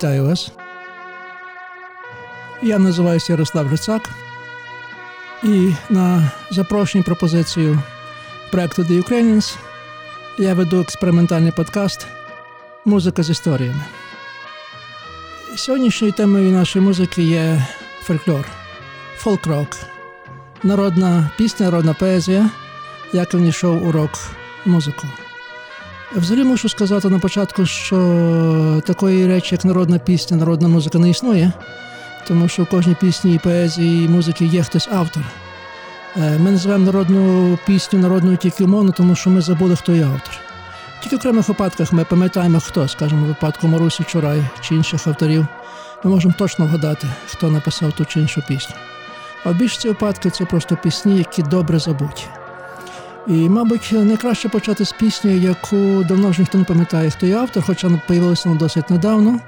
Вітаю вас. Я називаюся Ярослав Грицак. І на запрошенні пропозицію проекту The Ukrainians я веду експериментальний подкаст Музика з історіями. Сьогоднішньою темою нашої музики є фольклор, фолк-рок, народна пісня, народна поезія, як він йшов у рок музику. Взагалі мушу сказати на початку, що такої речі, як народна пісня, народна музика не існує, тому що в кожній пісні, поезії і музики є хтось автор. Е, ми називаємо народну пісню народною тільки умовно, тому що ми забули, хто є автор. Тільки в окремих випадках ми пам'ятаємо, хто, скажімо, в випадку Марусі Чурай чи інших авторів, ми можемо точно вгадати, хто написав ту чи іншу пісню. А в більшості випадків це просто пісні, які добре забуті. І, мабуть, найкраще почати з пісні, яку давно вже ніхто не пам'ятає, хто є автор, хоча вона з'явилася вона досить недавно.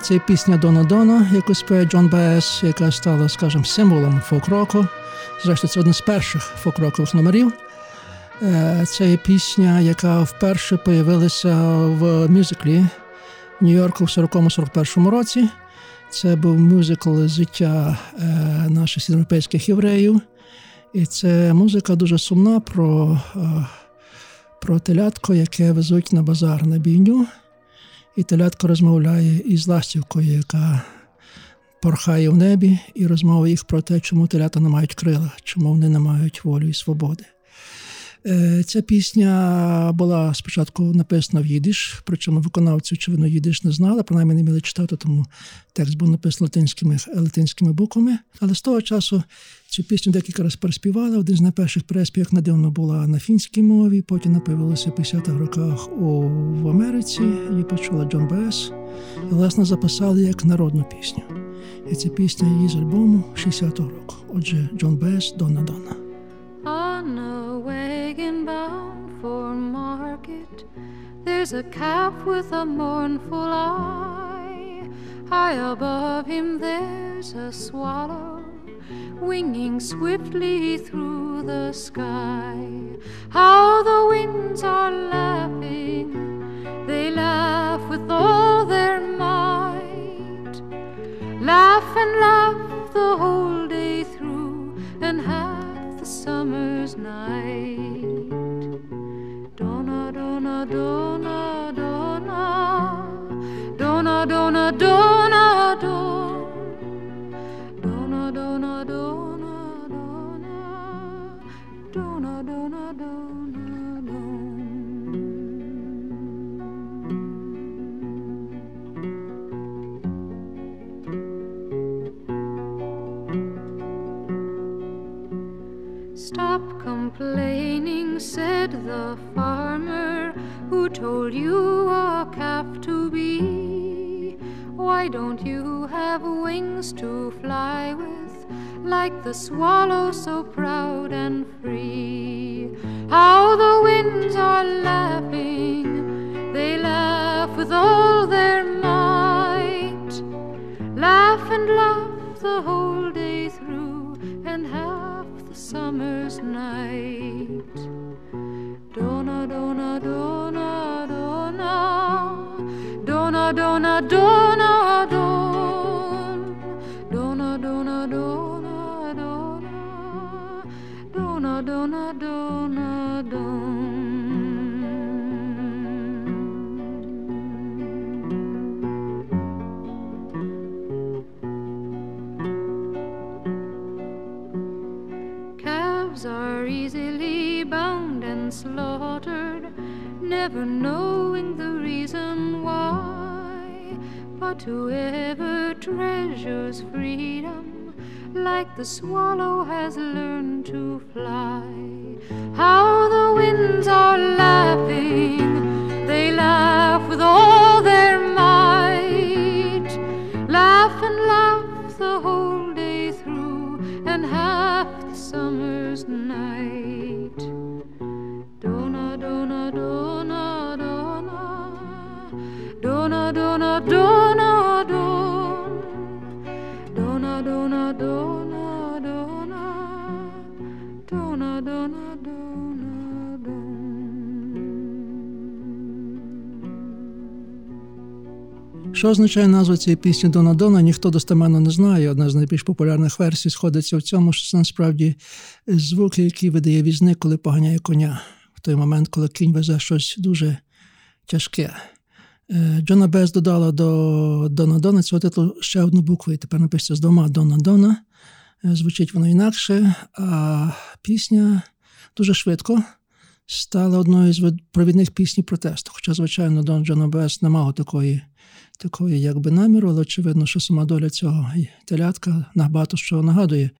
Це пісня Дона Дона, яку співає Джон Бес, яка стала, скажімо, символом фолк-року. Зрештою, це один з перших фолк-рокових номерів. Е, це є пісня, яка вперше з'явилася в мюзиклі Нью-Йорку в 40-41 році. Це був мюзикл життя е, наших східноєвропейських євреїв. І це музика дуже сумна про е, про телятко, яке везуть на базар на бійню. І телятко розмовляє із ластівкою, яка порхає в небі, і розмовляє їх про те, чому телята не мають крила, чому вони не мають волі і свободи. Е, ця пісня була спочатку написана в їдиш, причому виконавці, очевидно, їдиш не знали, принаймні не вміли читати, тому текст був написаний латинськими латинськими буквами. Але з того часу цю пісню декілька разів переспівали. Один з найперших переспівок надивно була на фінській мові, потім напивалася в 50-х роках у, в Америці, її почула Джон Бес. І, власне, записали як народну пісню. І ця пісня її з альбому 60-го року. Отже, Джон Бес for market, there's a calf with a mournful eye. High above him, there's a swallow winging swiftly through the sky. How the winds are laughing, they laugh with all their might. Laugh and laugh the whole day through, and half the summer's night. Donna, donna, donna, donna, donna, donna, donna, the swallow so proud and free? How the winds are laughing, they laugh with all their might. Laugh and laugh the whole knowing the reason why. But whoever treasures freedom, like the swallow, has learned to fly. How the winds are laughing, they laugh with all their might. Laugh Що означає назва цієї пісні Дона Дона, ніхто достеменно не знає. Одна з найбільш популярних версій сходиться в цьому, що це насправді звуки, які видає візник, коли поганяє коня. В той момент, коли кінь везе щось дуже тяжке. Е, Джона Бес додала до Дона Дона цього титлу ще одну букву, і тепер напишеться з двома Дона Дона. Е, звучить воно інакше, а пісня дуже швидко стала одною з провідних пісні протесту. Хоча, звичайно, Дон Джона Бес не мав такої такої якби наміру, але очевидно, що сама доля цього телятка набагато що нагадує.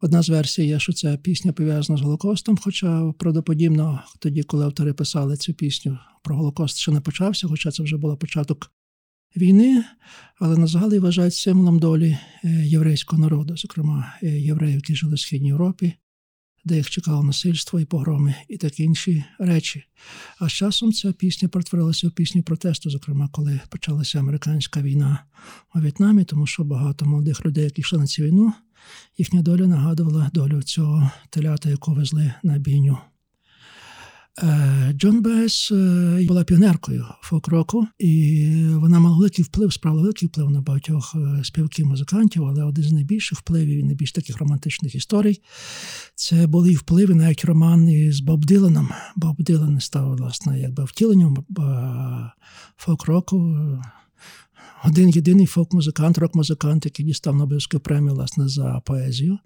Одна з версій є, що ця пісня пов'язана з Голокостом, хоча правдоподібно тоді, коли автори писали цю пісню про Голокост, ще не почався, хоча це вже був початок війни, але на загалі вважають символом долі е, єврейського народу, зокрема е, євреїв, які жили в Східній Європі, де їх чекало насильство і погроми, і такі інші речі. А з часом ця пісня перетворилася в пісню протесту, зокрема, коли почалася американська війна у В'єтнамі, тому що багато молодих людей, які йшли на цю війну, їхня доля нагадувала долю цього телята, яку везли на бійню. Е, Джон Бес е, була піонеркою фолк-року, і вона мала великий вплив, справила великий вплив на багатьох е, співків музикантів, але один з найбільших впливів і найбільш таких романтичних історій це були впливи навіть роман з Боб Диланом. Боб Дилан став власне якби втіленням фолк-року один єдиний фолк-музикант, рок-музикант, який дістав Нобелівську премію власне, за поезію.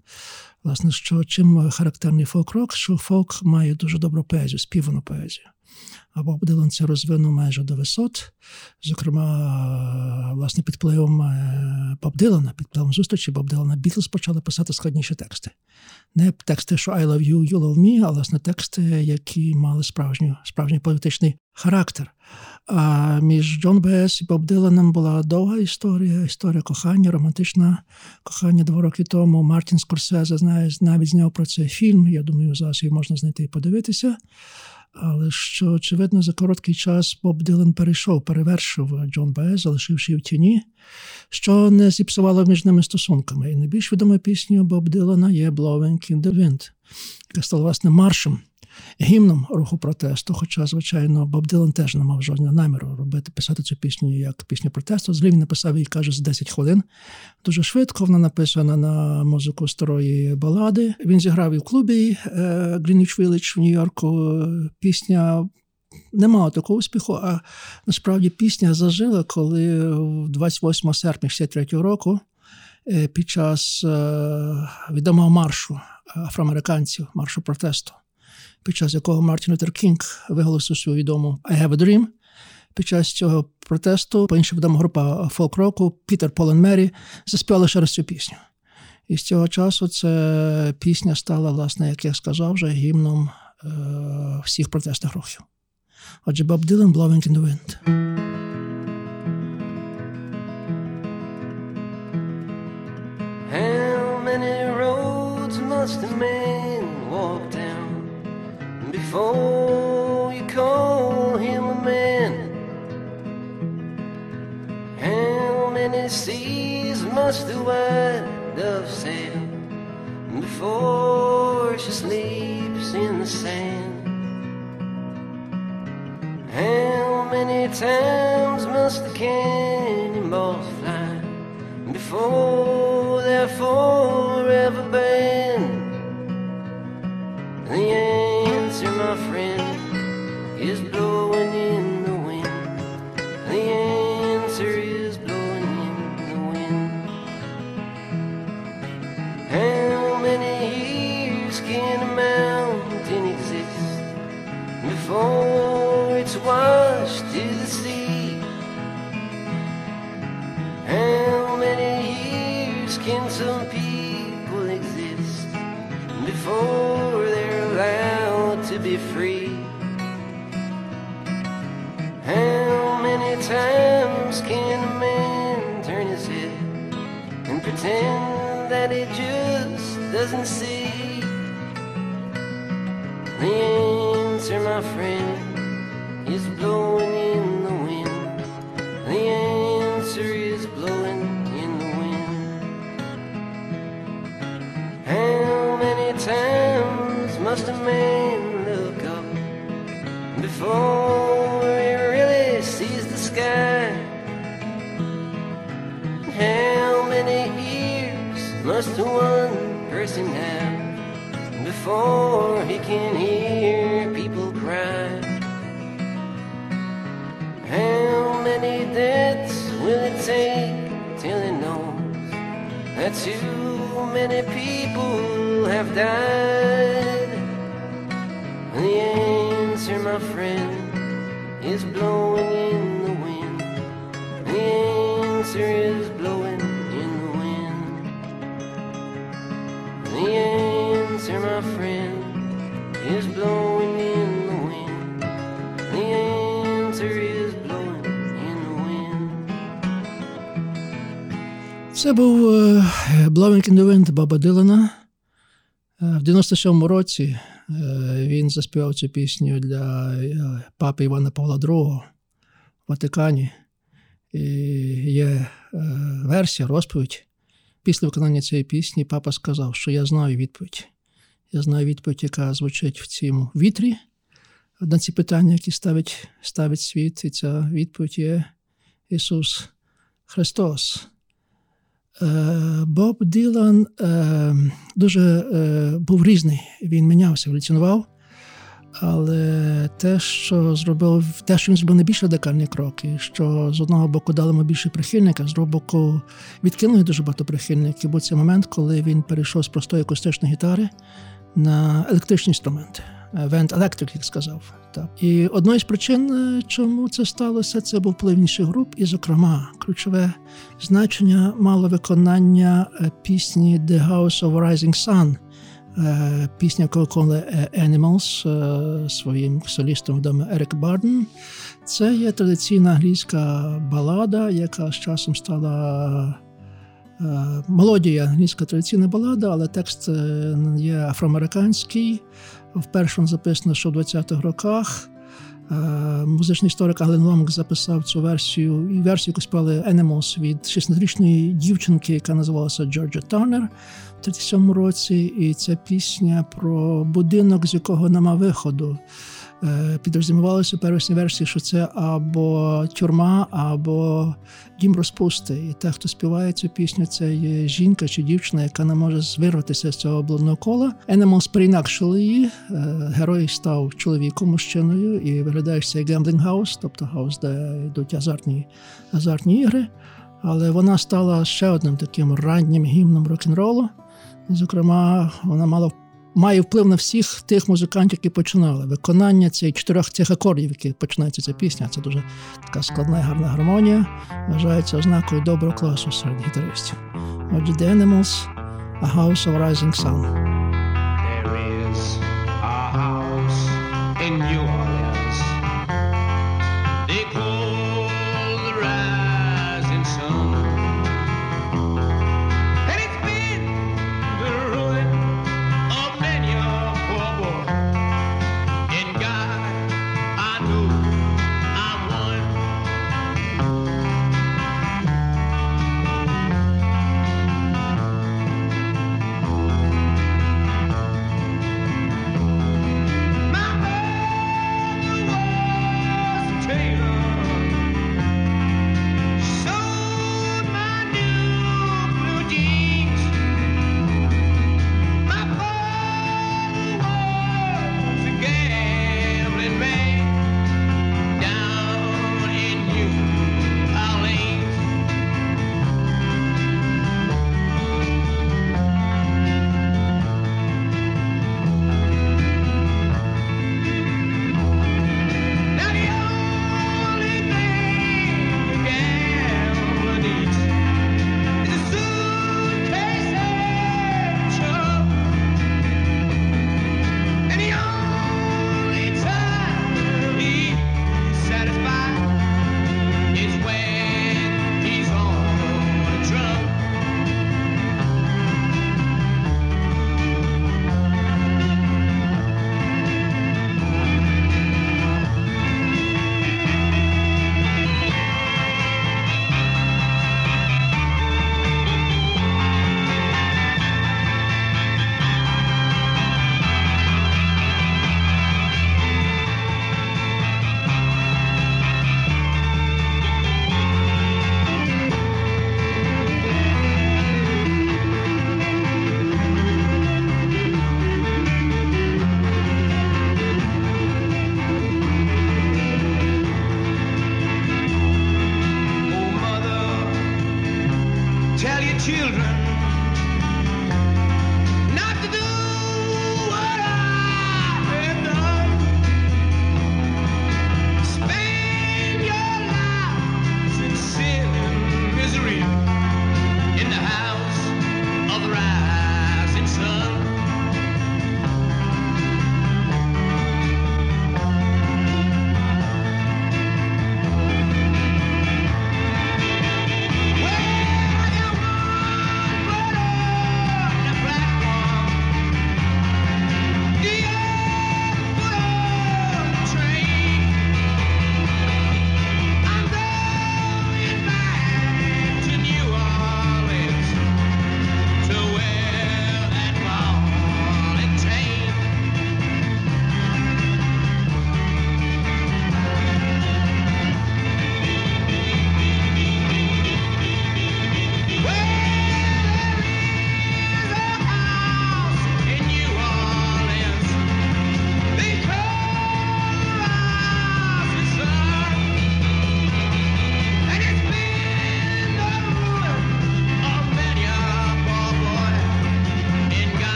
Власне, що чим характерний фолк-рок, що фолк має дуже добру поезію, співану поезію. А Боб Дилан це розвинув майже до висот. Зокрема, власне, під впливом е, Боб Дилана, під впливом зустрічі Боб Дилана, Бітлз почали писати складніші тексти. Не тексти, що I love you, you love me, а власне тексти, які мали справжню, справжній політичний характер. А між Джон Бес і Боб Диланом була довга історія, історія кохання, романтична кохання два роки тому. Мартін Скорсезе знає, навіть зняв про цей фільм. Я думаю, зараз його можна знайти і подивитися. Але що, очевидно, за короткий час Боб Дилан перейшов, перевершив Джон Бес, залишивши в тіні, що не зіпсувало між ними стосунками. І найбільш відомою піснею Боб Дилана є «Blowing in the Wind», яка стала власне маршем гімном руху протесту. Хоча, звичайно, Боб Дилан теж не мав жодного наміру робити, писати цю пісню як пісню протесту. Злі він написав її, каже, з 10 хвилин. Дуже швидко вона написана на музику старої балади. Він зіграв і в клубі е, Greenwich Village в Нью-Йорку. Пісня. Не мала такого успіху, а насправді пісня зажила, коли 28 серпня 63 року е, під час е, відомого маршу афроамериканців, маршу протесту, під час якого Мартін Лютер Кінг виголосив свою відому «I have a dream». Під час цього протесту по інша відома група фолк-року Пітер Полен Мері заспівали ще раз цю пісню. І з цього часу ця пісня стала, власне, як я сказав, вже гімном е- всіх протестних рухів. Отже, Боб Дилан «Blowing in the Wind». How many roads must a man walk down before you call him a man? How many seas must the white dove sail before she sleeps in the sand? How many times must the cannonballs fly before they're forever he just doesn't see? The answer, my friend, is blowing must one person now before he can hear people cry? How many deaths will it take till he knows that too many people have died? The answer, my friend, is blowing in the wind. The answer is Це був е, Blowing in the Wind Боба Дилана. Е, В 97-му році е, він заспівав цю пісню для папи Івана Павла II в Ватикані. І є версія, розповідь. Після виконання цієї пісні папа сказав, що я знаю відповідь. Я знаю відповідь, яка звучить в цьому вітрі на ці питання, які ставить, ставить світ. І ця відповідь є Ісус Христос. Е, Боб Ділан е, дуже е, був різний. Він мінявся, еволюціонував. Але те, що зробив, те, що він зробив найбільш радикальні кроки, що з одного боку дали йому більше прихильника, з другого боку відкинули дуже багато прихильників. Був це момент, коли він перейшов з простої акустичної гітари на електричні інструменти. Вент Electric, як сказав. Так. І одною з причин, е, чому це сталося, це був вплив інших груп, і, зокрема, ключове значення мало виконання е, пісні The House of Rising Sun, е, пісня, яку виконали Animals своїм солістом відомим Ерик Барден. Це є традиційна англійська балада, яка з часом стала мелодія англійська традиційна балада, але текст є афроамериканський. Вперше записано, що в 20-х роках. Е, Музичний історик Ален Лонг записав цю версію, і версію, яку співали Animals від 16-річної дівчинки, яка називалася Джорджа Тарнер в 37 році. І ця пісня про будинок, з якого нема виходу. Е, Підрозумівалося в першій версії, що це або тюрма, або дім розпусти. І те, хто співає цю пісню, це є жінка чи дівчина, яка не може вирватися з цього блудного кола. Animals переінакшили її. Е, Герой став чоловіком, мужчиною, і виглядає це gambling house, тобто хаус, де йдуть азартні, азартні ігри. Але вона стала ще одним таким раннім гімном рок-н-ролу. Зокрема, вона мала має вплив на всіх тих музикантів, які починали. Виконання цих чотирьох цих акордів, які починається ця пісня. Це дуже така складна і гарна гармонія. Вважається ознакою доброго класу серед гітаристів. Отже, The Animals, A House of Rising Sun. There is a house in New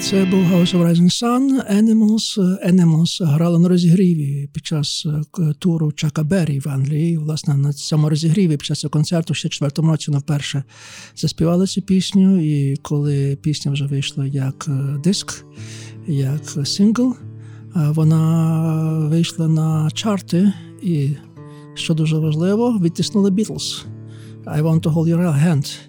Це був House of Rising Sun, Animals. Е, Animals грали на розігріві під час е, туру Чака Беррі в Англії. Власне, на цьому розігріві під час цього концерту ще четвертому році вони вперше заспівали цю пісню. І коли пісня вже вийшла як е, диск, як сингл, е, вона вийшла на чарти і, що дуже важливо, відтиснули Beatles. I want to hold your hand.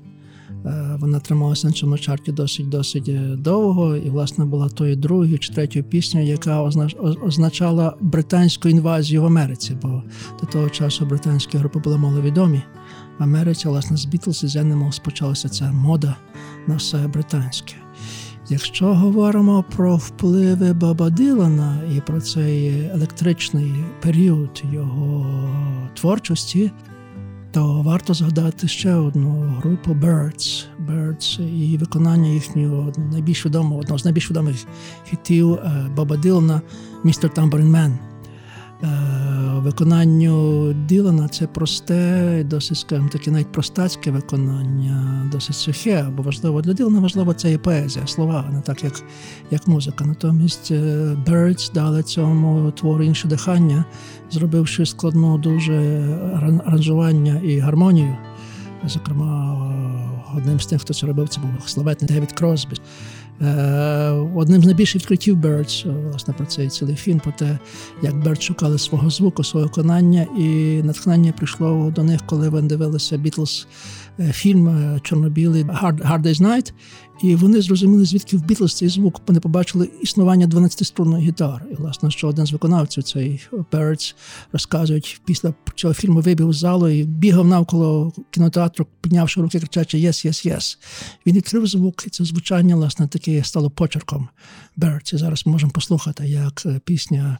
Е, Вона трималася на цьому чарті досить досить е, довго, і, власне, була тою другою чи третьою піснею, яка означала британську інвазію в Америці, бо до того часу британські групи були маловідомі. В Америці, власне, з Beatles і з Animals почалася ця мода на все британське. Якщо говоримо про впливи Боба Дилана і про цей електричний період його творчості, то варто згадати ще одну групу Birds. Birds і виконання їхнього найбільш відомого, одного з найбільш відомих хітів е, Боба Дилана «Mr. Tambourine Man». Е, Виконанню Ділана це просте, досить, скажімо таке, навіть простацьке виконання, досить сухе, бо важливо для Ділана важливо це і поезія, слова, не так, як, як музика. Натомість е, Birds дали цьому твору інше дихання, зробивши складну дуже аран- аранжування і гармонію. Зокрема, е, одним з тих, хто це робив, це був славетний Девід Кросбі. Е, Одним з найбільших відкриттів е, власне, про цей цілий фільм, про те, як Birds шукали свого звуку, свого виконання, і натхнення прийшло до них, коли вони дивилися Beatles е, фільм е, чорно-білий Hard, Hard Day's Night, і вони зрозуміли, звідки в Beatles цей звук. Вони побачили існування 12-струнної гітари. І, власне, що один з виконавців, цей Birds, розказують, після цього фільму вибіг з залу і бігав навколо кінотеатру, піднявши руки, кричачи «Yes, yes, yes». Він відкрив звук, і це звучання, власне, таке стало почерком Birds. І зараз ми можемо послухати, як е, пісня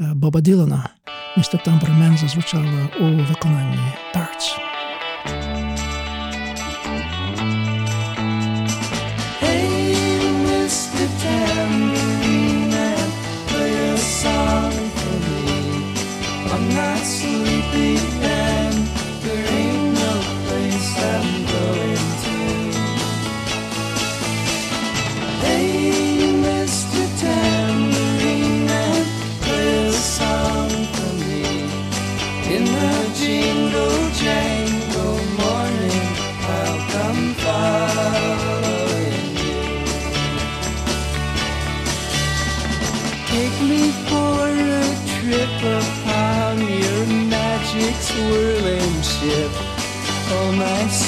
е, Боба Ділана «Містер Тамбермен» зазвучала у виконанні Birds.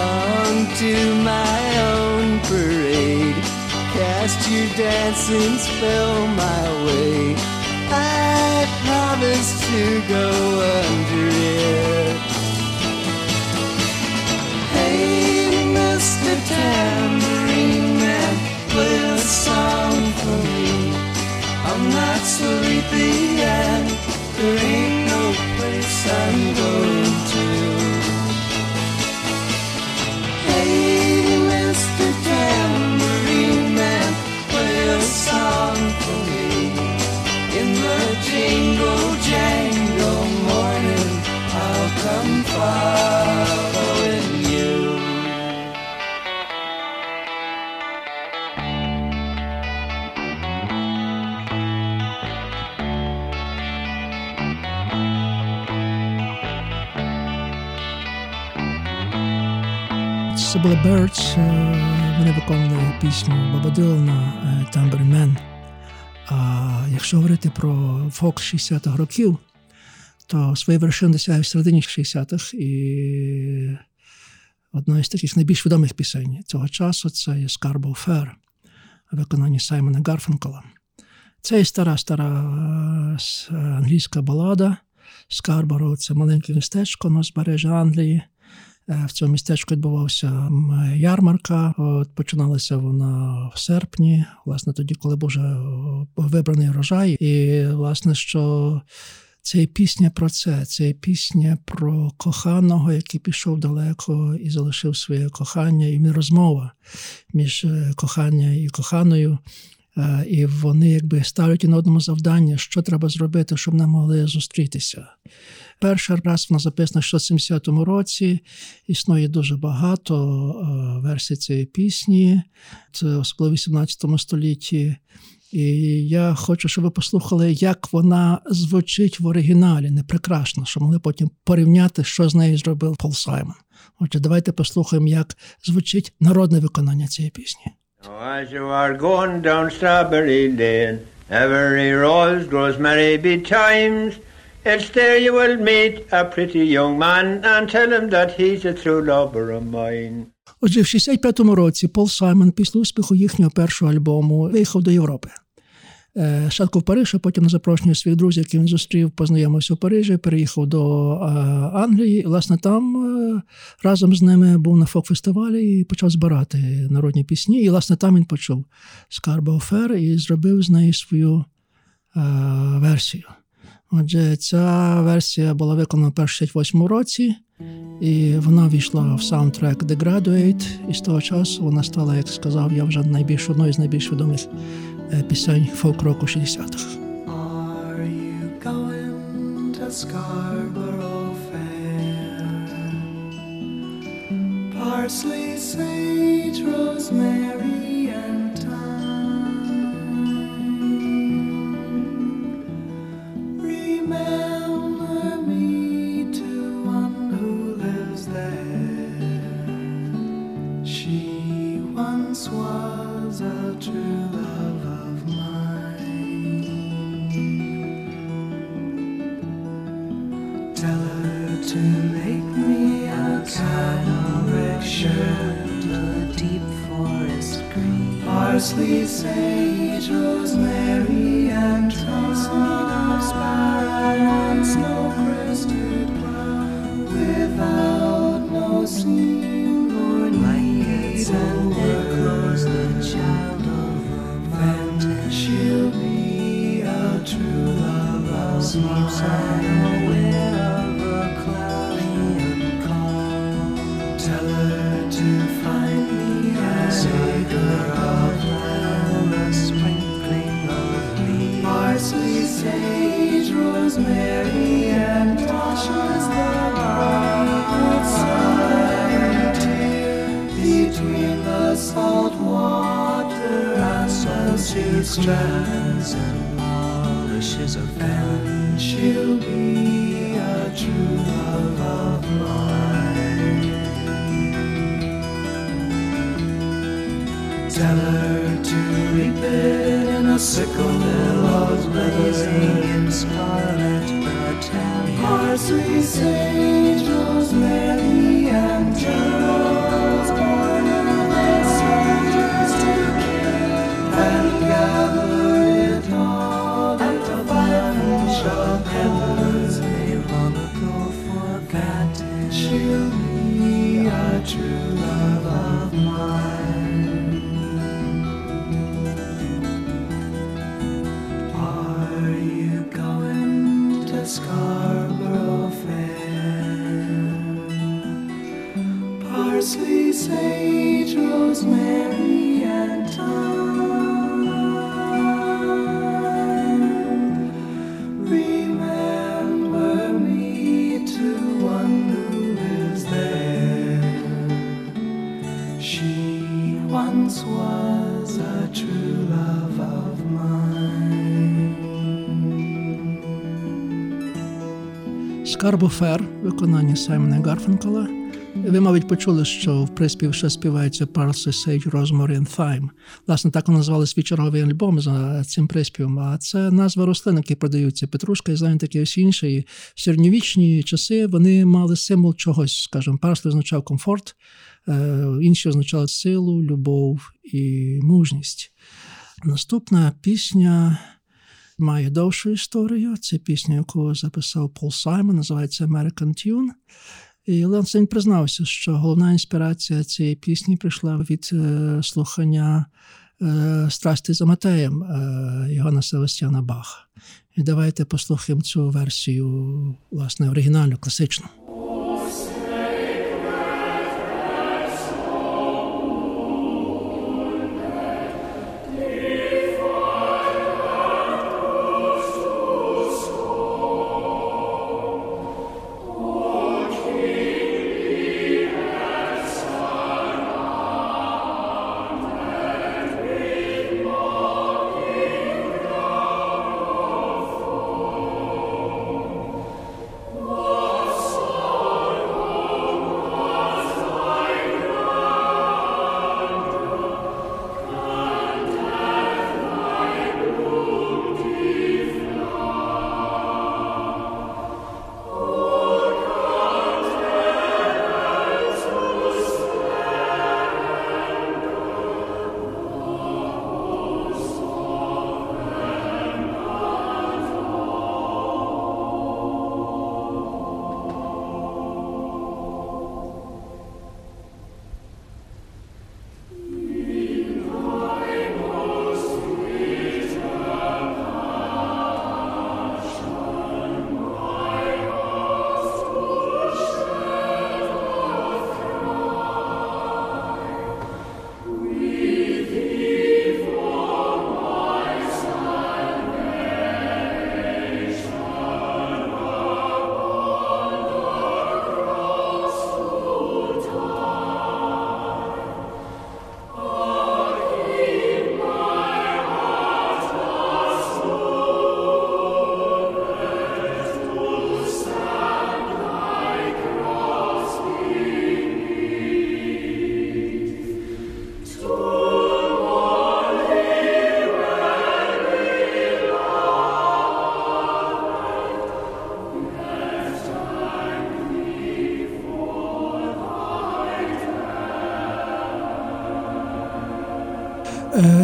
onto my own parade. Cast your dancing spell my way. I promise to go under it. Hey, Mr. Tambourine Man, play a song for me. I'm not sleepy and there ain't no place I'm going Це були Birds, е, вони виконували пісню Боба Дилана Tambourine Man. А якщо говорити про фолк 60-х років, то свої вершини досягає в середині 60-х. І одна із таких найбільш відомих пісень цього часу це є Scarborough Fair, виконанні Саймона Гарфанкола. Це є стара стара е, англійська балада. Скарборо це маленьке містечко на узбережжі Англії. Е, В цьому містечку відбувався ярмарка. От починалася вона в серпні, власне, тоді, коли був вже вибраний врожай. І, власне, що це пісня про це. Це пісня про коханого, який пішов далеко і залишив своє кохання, і розмова між е, кохання і коханою. Е, І вони якби ставлять на одному завдання, що треба зробити, щоб не могли зустрітися. Перший раз вона записана в 670 році. Існує дуже багато е, версій цієї пісні, це особливо в 18 столітті. І я хочу, щоб ви послухали, як вона звучить в оригіналі, не прекрасно, щоб могли потім порівняти, що з нею зробив Пол Саймон. Отже, давайте послухаємо, як звучить народне виконання цієї пісні. As you are going down Strawberry Lane, every rose grows merry betimes. It's there you will meet a pretty young man and tell him that he's a true lover of mine. Отже, в 65-му році Пол Саймон після успіху їхнього першого альбому виїхав до Європи. Е, Спочатку в Париж, а потім на запрошення своїх друзів, яких він зустрів, познайомився в Парижі, переїхав до е, Англії. І, власне, там е, разом з ними був на фок-фестивалі і почав збирати народні пісні. І, власне, там він почув Scarborough Fair і зробив з неї свою версію. Отже, ця версія була виконана в 68 році, і вона війшла в саундтрек The Graduate, і з того часу вона стала, як сказав, я вже найбільш одною з найбільш відомих е, пісень фолк-року 60-х. Are you going to Scarborough Fair? Parsley, sage, rosemary, parsley, sage, rosemary, and thyme. sparrow on snow-crested cloud, without no seam Sleeps unaware of a cloudy and calm. Tell her to find me a acre of land, a sprinkling of leaves, parsley, sage, rosemary, and Tasha's the bright side between the salt water and the sea strands and polishes of fen. She'll be a true love of mine. Zeller to reap it in a sickle billows blazing in scarlet battalion. Parsley, sage, rosemary, forget she'll be a true love of mine. Скарбофер, виконання Саймона Гарфенкела. Ви, мабуть, почули, що в приспів ще співається Parsley, Sage, Rosemary and Thyme. Власне, так назвали свій черговий альбом за цим приспівом. А це назва рослин, які продаються. Петрушка і такі ось інші. В середньовічні часи вони мали символ чогось, скажімо, Parsley означав комфорт, е, інші означали силу, любов і мужність. Наступна пісня має довшу історію. Це пісня, яку записав Пол Саймон, називається American Tune. І Ленсен признався, що головна інспірація цієї пісні прийшла від е, слухання е, страсти за Матеєм е, Йоганна Севастьяна Баха. І давайте послухаємо цю версію, власне, оригінальну, класичну.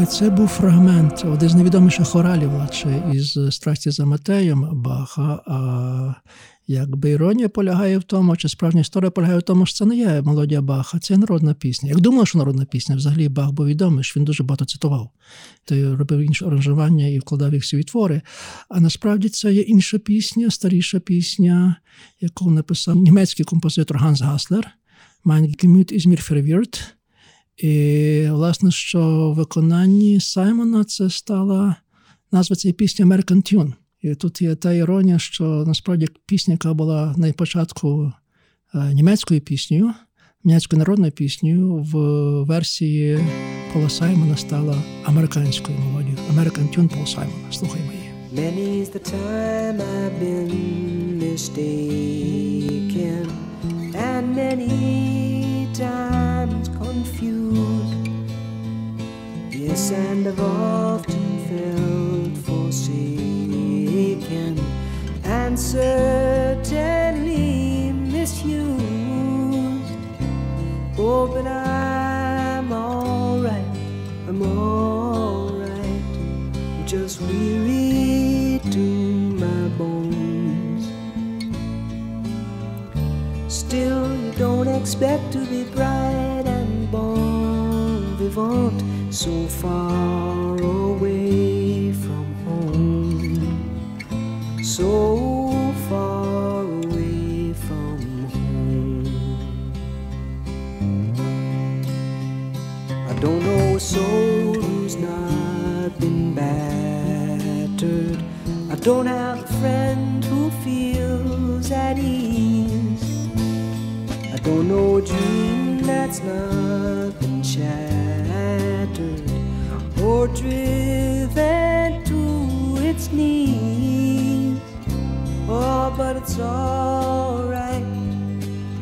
Це був фрагмент, один з найвідоміших хоралів власне, із страсті за Матеєм Баха. А якби іронія полягає в тому, чи справжня історія полягає в тому, що це не є мелодія Баха, це народна пісня. Як думаю, що народна пісня, взагалі Бах був відомий, що він дуже багато цитував. То робив інші аранжування і вкладав їх свої твори. А насправді це є інша пісня, старіша пісня, яку написав німецький композитор Ганс Гаслер. Mein Gemüt ist mir. І, власне, що в виконанні Саймона це стала назва цієї пісні American Tune. І тут є та іронія, що насправді пісня, яка була на початку е, німецькою піснею, німецькою народною піснею, в версії Пола Саймона стала американською мелодією. American Tune Пола Саймона. Слухаймо її. Many's the time I've been mistaken, and many times confused. Yes, and I've often felt forsaken and certainly misused. Oh, but I'm alright, I'm alright. I'm just weary to my bones. Still, you don't expect to be and so far away from home. So far away from home. I don't know a soul who's not been battered. I don't have a friend who feels at ease. I don't know a dream that's not been shattered driven to its knees. Oh, but it's alright,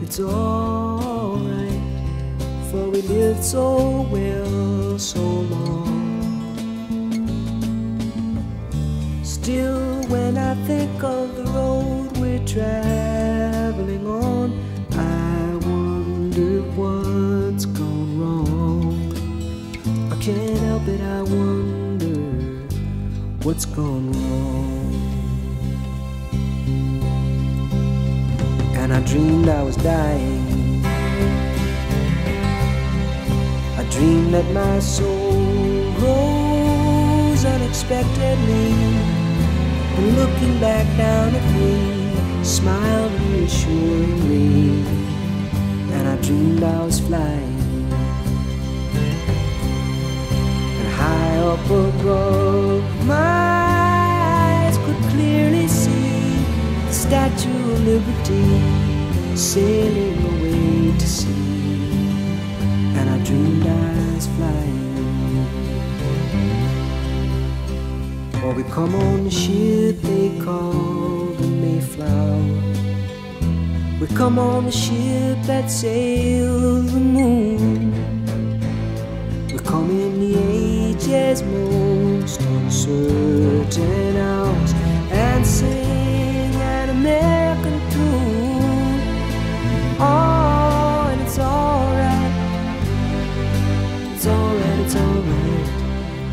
it's alright, for we lived so well so long. Still, when I think of the road we're traveling what's gone wrong. And I dreamed I was dying. I dreamed that my soul rose unexpectedly. And looking back down at me, smiled reassuringly. And I dreamed I was flying. High up above, my eyes could clearly see the Statue of Liberty sailing away to sea. And I dreamed I was flying. Or we come on the ship they call the Mayflower. We come on the ship that sails the moon. We come in the age's most uncertain hours and sing an American tune. Oh, and it's alright. It's alright, it's alright.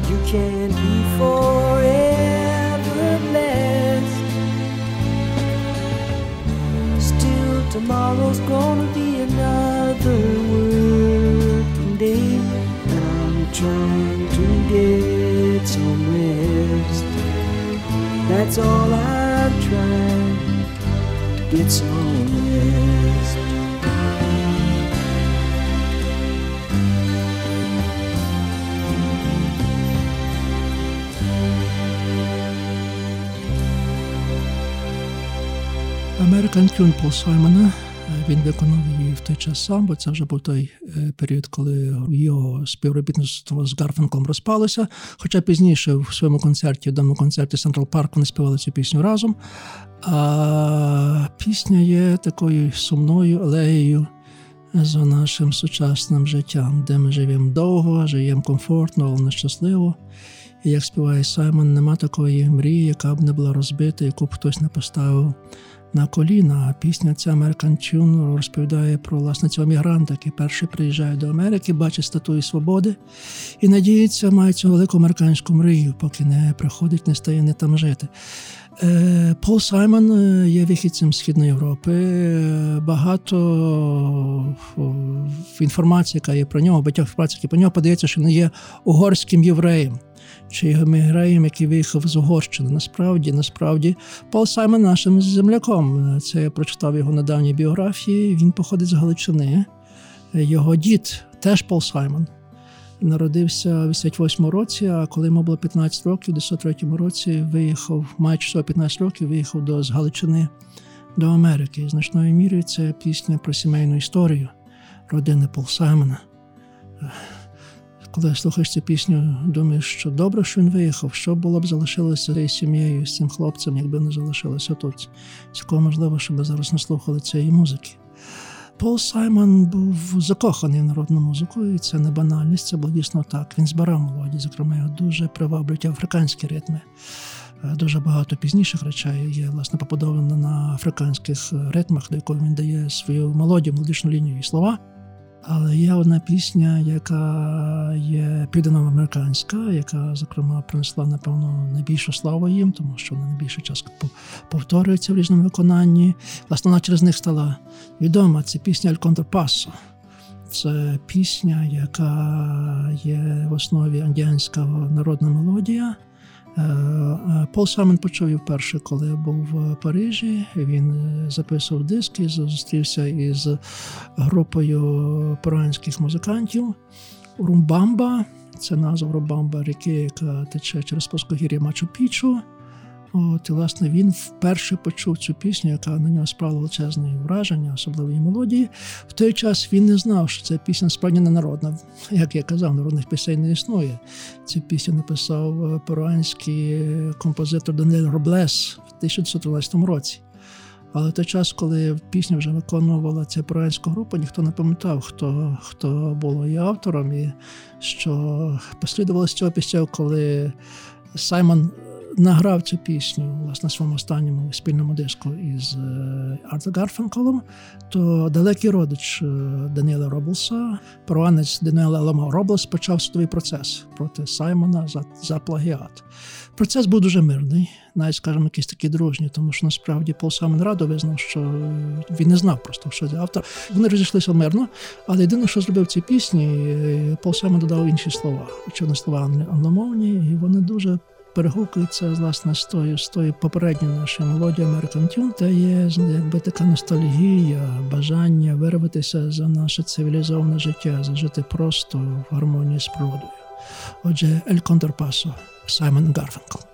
You can be forever blessed. Still, tomorrow's gonna That's all I've tried. It's always. Amerikanskjønn på Simon, Vindeøkonomi. Той час сам, бо це вже був той е, період, коли його співробітництво з Гарфенком розпалося. Хоча пізніше в своєму концерті, в даному концерті Централ Парк, вони співали цю пісню разом. А пісня є такою сумною алеєю за нашим сучасним життям, де ми живемо довго, живемо комфортно, але нещасливо. І як співає Саймон, нема такої мрії, яка б не була розбита, яку б хтось не поставив на коліна. Пісня ця American Tune розповідає про власне цього мігранта, який перший приїжджає до Америки, бачить статую свободи і надіється, має цю велику американську мрію, поки не приходить, не стає не там жити. Е, Пол Саймон е, є вихідцем Східної Європи. Е, Багато інформації, яка є про нього, багато інформації, про нього подається, що він є угорським євреєм чи євреєм, який виїхав з Угорщини. Насправді, насправді, Пол Саймон нашим земляком. Це я прочитав його недавній біографії. Він походить з Галичини. Його дід теж Пол Саймон. Народився в 88 році, а коли йому було 15 років, в 93 році виїхав, всього 15 років, виїхав до з Галичини до Америки. І значною мірою це пісня про сімейну історію родини Пол Саймона. Коли слухаєш цю пісню, думаєш, що добре, що він виїхав, що було б залишилося цією сім'єю, з цим хлопцем, якби не залишилося тут. Цілком можливо, щоб зараз не слухали цієї музики. Пол Саймон був закоханий в народну музику, і це не банальність, це було дійсно так. Він збирав мелодії, зокрема, його дуже приваблюють африканські ритми. Е, дуже багато пізніших речей є власне побудовано на африканських ритмах, до якого він дає свою мелодію, мелодичну лінію і слова. Але є одна пісня, яка є південноамериканська, яка, зокрема, принесла, напевно, найбільшу славу їм, тому що вона найбільше час повторюється в різному виконанні. Власне, вона через них стала відома. Це пісня «El Cóndor Pasa». Це пісня, яка є в основі індіанська народна мелодія. Е, е, Пол Саймон почув її вперше, коли був в Парижі. Він е, записував диски, зустрівся із групою перуанських музикантів Урубамба. Це назва Урубамба ріки, яка тече через плоскогір'я Мачу Пічу. От, і, власне, він вперше почув цю пісню, яка на нього справила величезне враження, особливо її мелодії. В той час він не знав, що ця пісня справді не народна. Як я казав, народних пісень не існує. Цю пісню написав е, перуанський композитор Даниель Роблес в 1913 році. Але в той час, коли пісню вже виконувала ця перуанська група, ніхто не пам'ятав, хто хто був її автором, і що послідувало з цього після, коли Саймон награв цю пісню власне, на своєму останньому спільному диску із е, Артом Гарфанкелом, то далекий родич е, Даніела Роблеса, перуанець Даніель Аломія Роблес, почав судовий процес проти Саймона за, за плагіат. Процес був дуже мирний, навіть, скажімо, якийсь такий дружній, тому що насправді Пол Саймон радо визнав, що він не знав просто, що це автор. Вони розійшлися мирно, але єдине, що зробив в цій пісні, е, Пол Саймон додав інші слова, очевидно, слова англомовні, і вони дуже перегукується власне з тою, з тою попередньою нашою мелодією American Tune, та є якби така ностальгія, бажання вирватися за наше цивілізоване життя, зажити просто в гармонії з природою. Отже, Ель Контрпасо, Саймон Гарфенкл.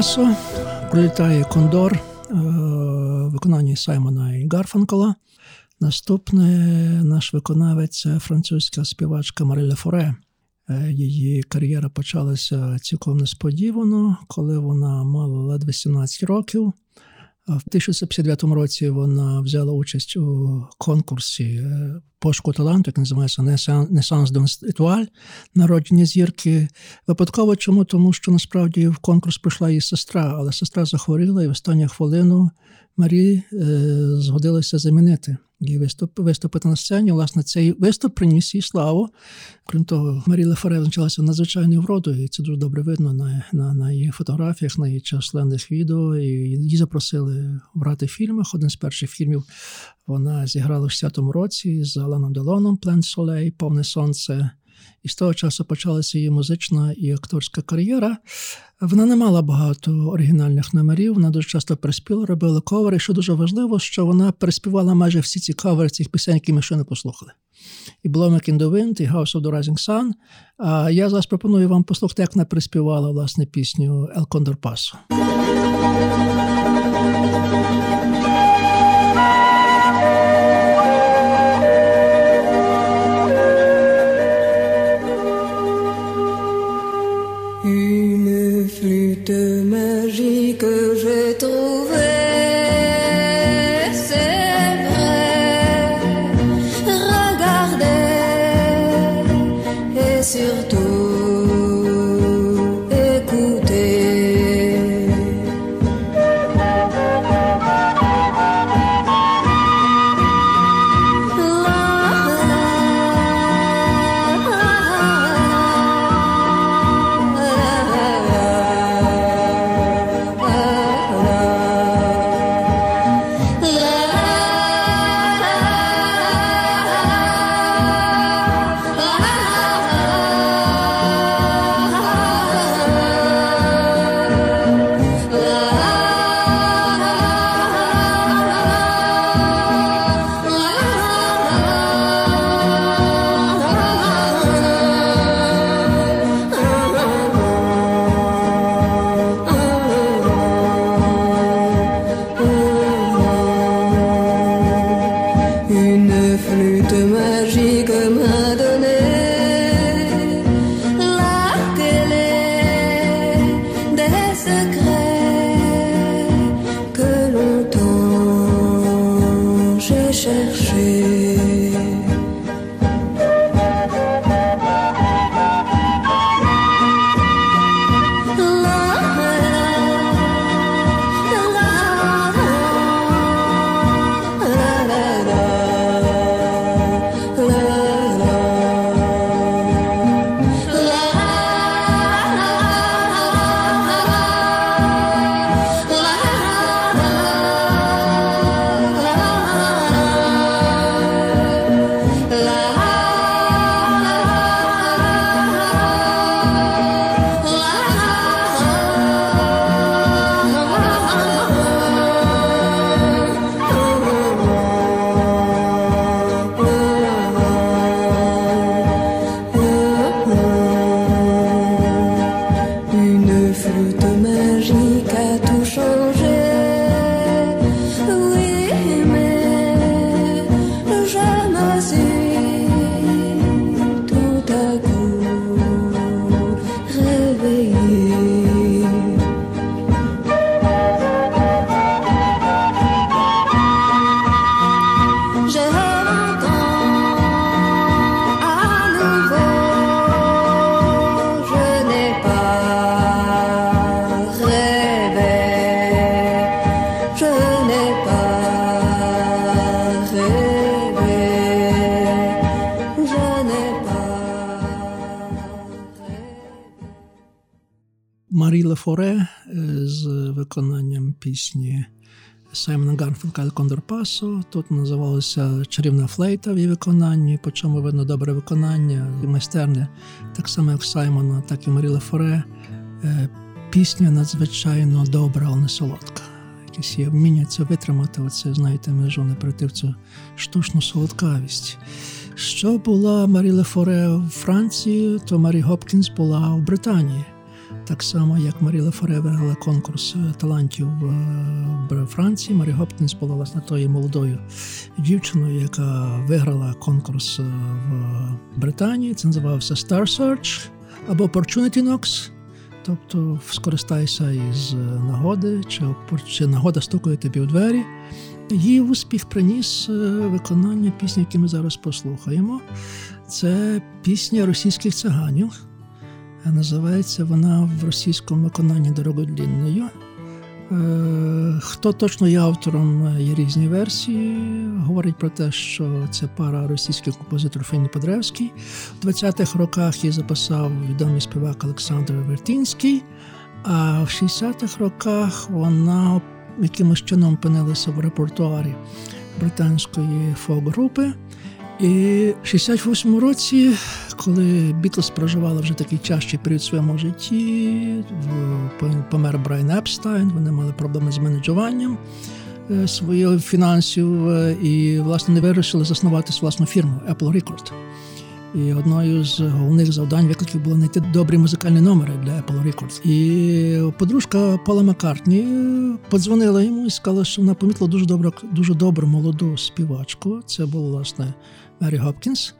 Буель пролітає Кондор в е, виконанні Саймона і Гарфанкола. Наступне наш виконавець французька співачка Мариля Форе. Е, її кар'єра почалася цілком несподівано, коли вона мала ледве 17 років. В 1959 році вона взяла участь у конкурсі е, пошуку таланту, який називається Несанс Дон Étoile, народження зірки. Випадково чому? Тому що насправді в конкурс прийшла її сестра, але сестра захворіла і в останню хвилину Марі е, згодилася замінити її виступ, виступити на сцені. Власне, цей виступ приніс їй славу. Крім того, Марі Лефаре визначалася надзвичайною вродою, і це дуже добре видно на на, на її фотографіях, на її численних відео. І Її запросили брати в фільмах. Один з перших фільмів вона зіграла в 60-му році з Аланом Делоном Плен Солей, Повне Сонце. І з того часу почалася її музична і акторська кар'єра. Вона не мала багато оригінальних номерів, вона дуже часто переспіла, робила ковери. І що дуже важливо, що вона переспівала майже всі ці кавери цих пісень, які ми ще не послухали. І Blowing in the Wind, і House of the Rising Sun. А я зараз пропоную вам послухати, як вона переспівала власне пісню El Condor Paso. Саймона Гарфілка «El Condor Paso». Тут називалася Чарівна флейта в її виконанні, по чому видно добре виконання і майстерня, так само як Саймона, так і Маріла Форе. Пісня надзвичайно добра, але не солодка. Якісь є вміння це витримати, оце, знаєте, межу не прийти в цю штучну солодкавість. Що була Марі Форе в Франції, то Марі Гопкінс була в Британії. Так само, як Маріла Форе виграла конкурс е, талантів в Франції, Марі Гопкінс була власне тою молодою дівчиною, яка виграла конкурс е, в Британії. Це називався Star Search або Opportunity Knocks. тобто скористайся із нагоди, чи, чи нагода стукає тобі у двері. Її успіх приніс е, виконання пісні, які ми зараз послухаємо. Це пісня російських циганів. Називається вона в російському виконанні дорогодлінною. Е, хто точно є автором, є різні версії. Говорить про те, що це пара російських композиторів Фені Подревський. В 20-х роках її записав відомий співак Олександр Вертінський, а в 60-х роках вона якимось чином опинилася в репертуарі британської фок-групи. І в 68-му році, коли Бітлз проживали вже такий тяжкий період в своєму житті, помер Брайан Епстайн, вони мали проблеми з менеджуванням е, своїх фінансів і, власне, вони вирішили заснувати власну фірму Apple Record. І одною з головних завдань викликів було знайти добрі музикальні номери для Apple Records. І подружка Пола Маккартні подзвонила йому і сказала, що вона помітила дуже добру, дуже добру молоду співачку. Це була власне Мері Гопкінс.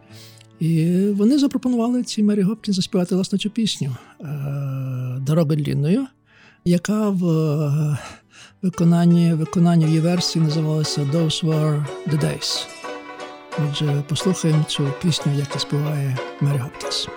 І вони запропонували цій Мері Гопкінс заспівати власне цю пісню е, Дорога длінною, яка в е, виконанні виконанні її версії називалася Those Were the Days. Отже, послухаємо цю пісню, яку співає Мері Гопкінс.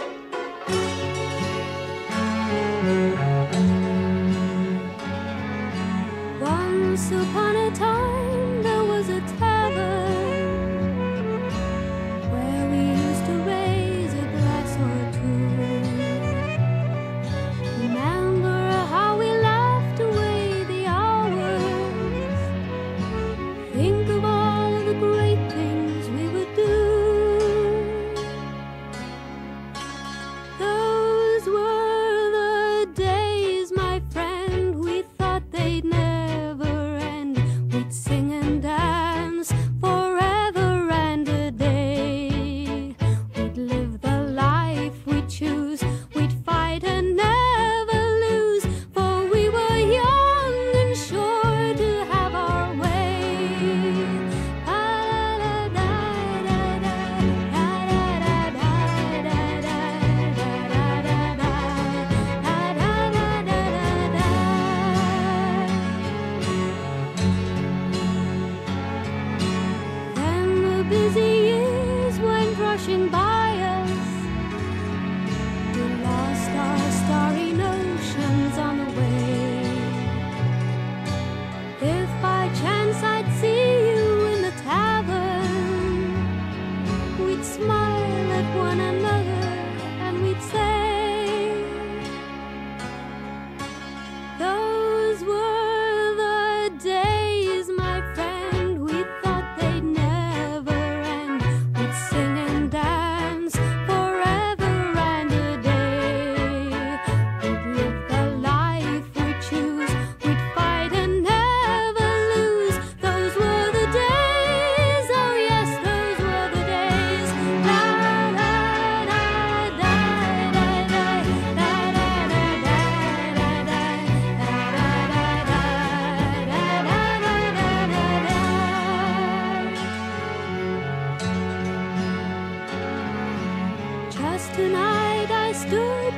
Tonight I stood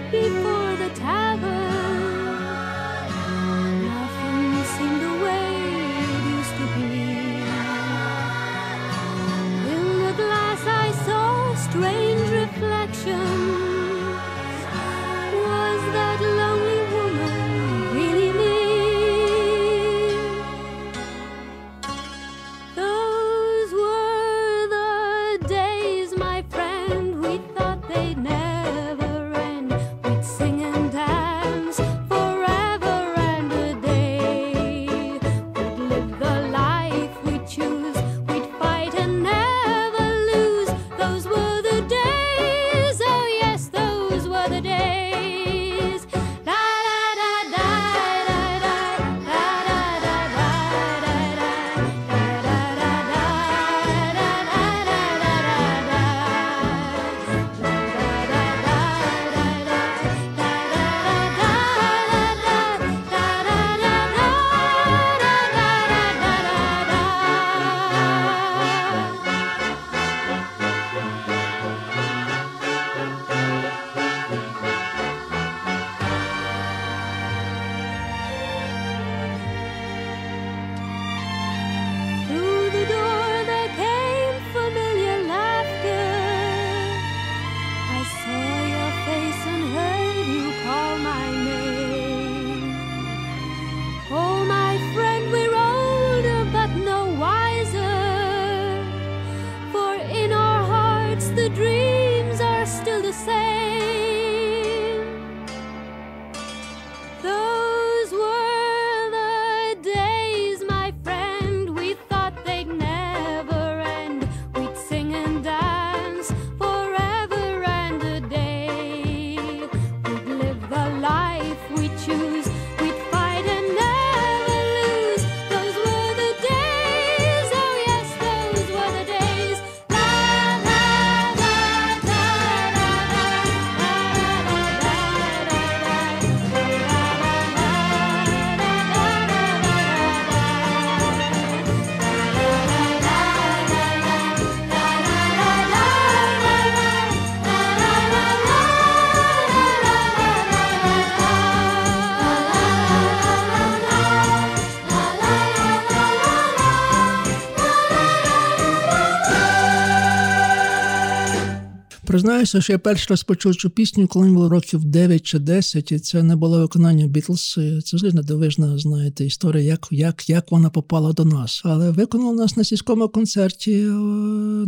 Признаюся, що я перший раз почув цю пісню, коли мені було років 9 чи 10, і це не було виконання Бітлз. Це взагалі недивижна, знаєте, історія, як, як, як вона попала до нас. Але виконала нас на сільському концерті е,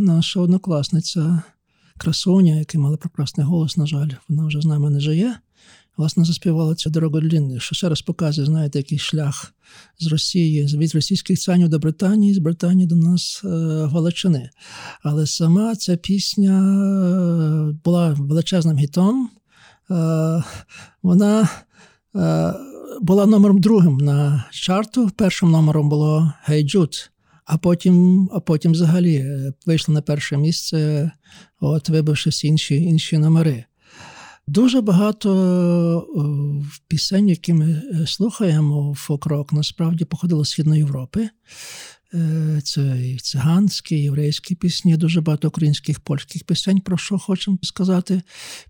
наша однокласниця Красуня, яка мала прекрасний голос, на жаль, вона вже з нами не живе. Власне, заспівала цю дорогу длінну, що ще раз показує, знаєте, який шлях з Росії, від російських цанів до Британії, з Британії до нас е, Галичини. Але сама ця пісня е, була величезним гітом. Е, вона була номером другим на чарту. Першим номером було «Hey Jude», а потім, а потім взагалі вийшла на перше місце, от вибивши всі інші, інші номери. Дуже багато е, пісень, які ми е, слухаємо фок-рок, насправді походило з Східної Європи. Е, Це і циганські, і єврейські пісні, дуже багато українських польських пісень, про що хочемо сказати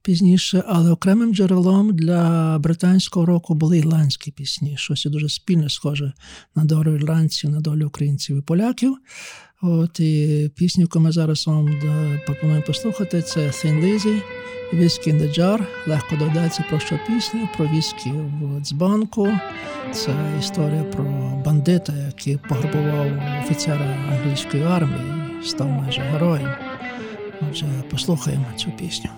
пізніше. Але окремим джерелом для британського року були ірландські пісні, щось дуже спільне, схоже на долю ірландців, на долю українців і поляків. От і пісню, яку ми зараз вам е, пропонуємо послухати, це Thin Lizzy, Whiskey in the Jar. Легко додається про що пісню, про віскі в дзбанку. Це історія про бандита, який пограбував офіцера англійської армії став майже героєм. Отже, послухаємо цю пісню.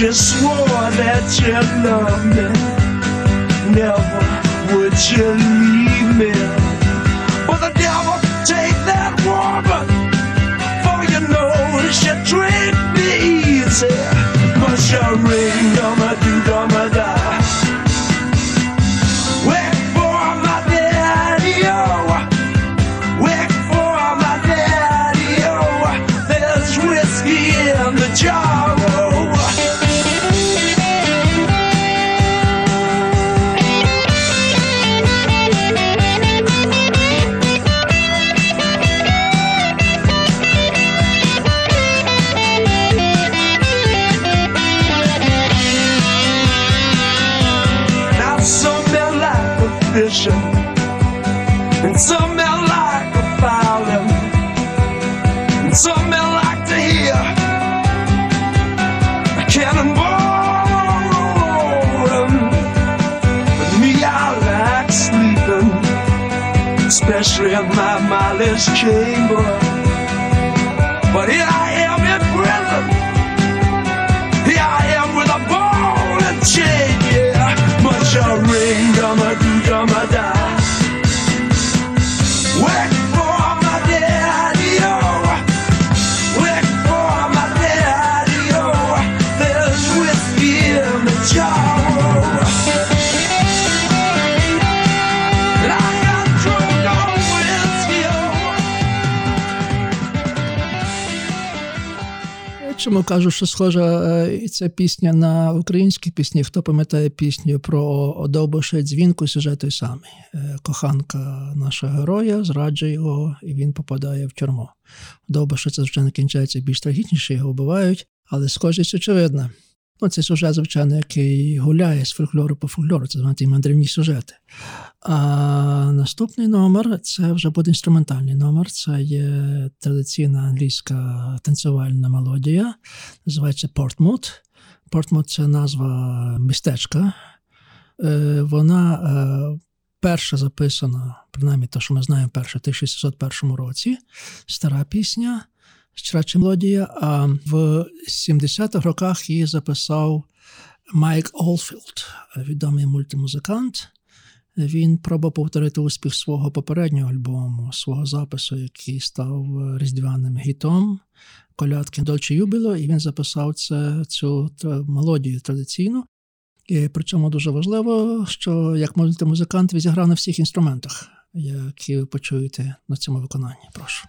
She swore that she loved me, never would you leave me. But the devil take that woman. For you know she treat me easy Push a ring, Чому кажу, що схожа е, ця пісня на українські пісні? Хто пам'ятає пісню про одовбише дзвінку, сюжет той самий. Е, Коханка нашого героя зраджує його, і він попадає в тюрму. Довбише це, звичайно, кінчається більш трагічніше, його вбивають, але схожість очевидна. Ну, це сюжет, звичайно, який гуляє з фольклору по фольклору, це знаєте, мандрівні сюжети. А наступний номер це вже буде інструментальний номер. Це є традиційна англійська танцювальна мелодія, називається Портсмут. Портсмут це назва містечка. Е, Вона е, перша записана, принаймні те, що ми знаємо, перша в 1601 році. Стара пісня, чрача мелодія. А в 70-х роках її записав Майк Олфілд, відомий мультимузикант. Він пробував повторити успіх свого попереднього альбому, свого запису, який став різдвяним гітом колядки Дольче Юбіло, і він записав це, цю мелодію традиційну. І причому дуже важливо, що як мультимузикант він зіграв на всіх інструментах, які ви почуєте на цьому виконанні. Прошу.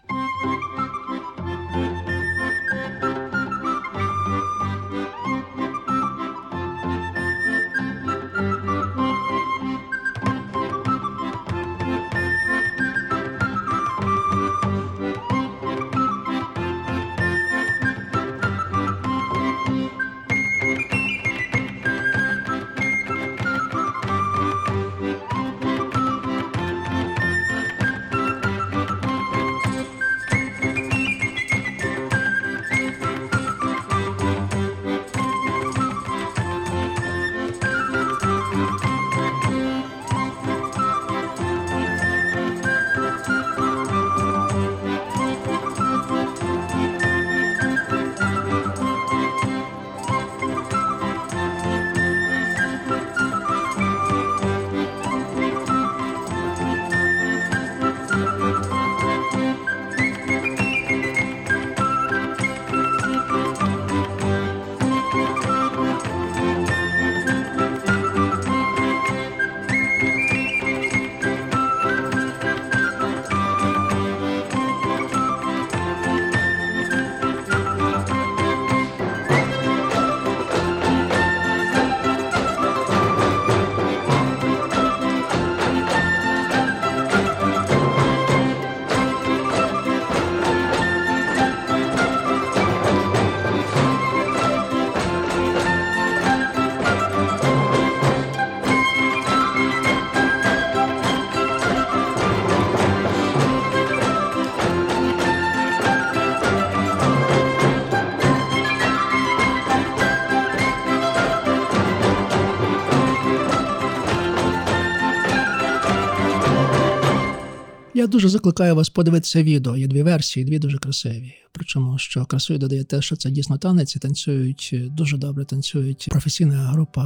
Дуже закликаю вас подивитися відео. Є дві версії, дві дуже красиві. Причому, що красою додає те, що це дійсно танець, і танцюють дуже добре танцюють професійна група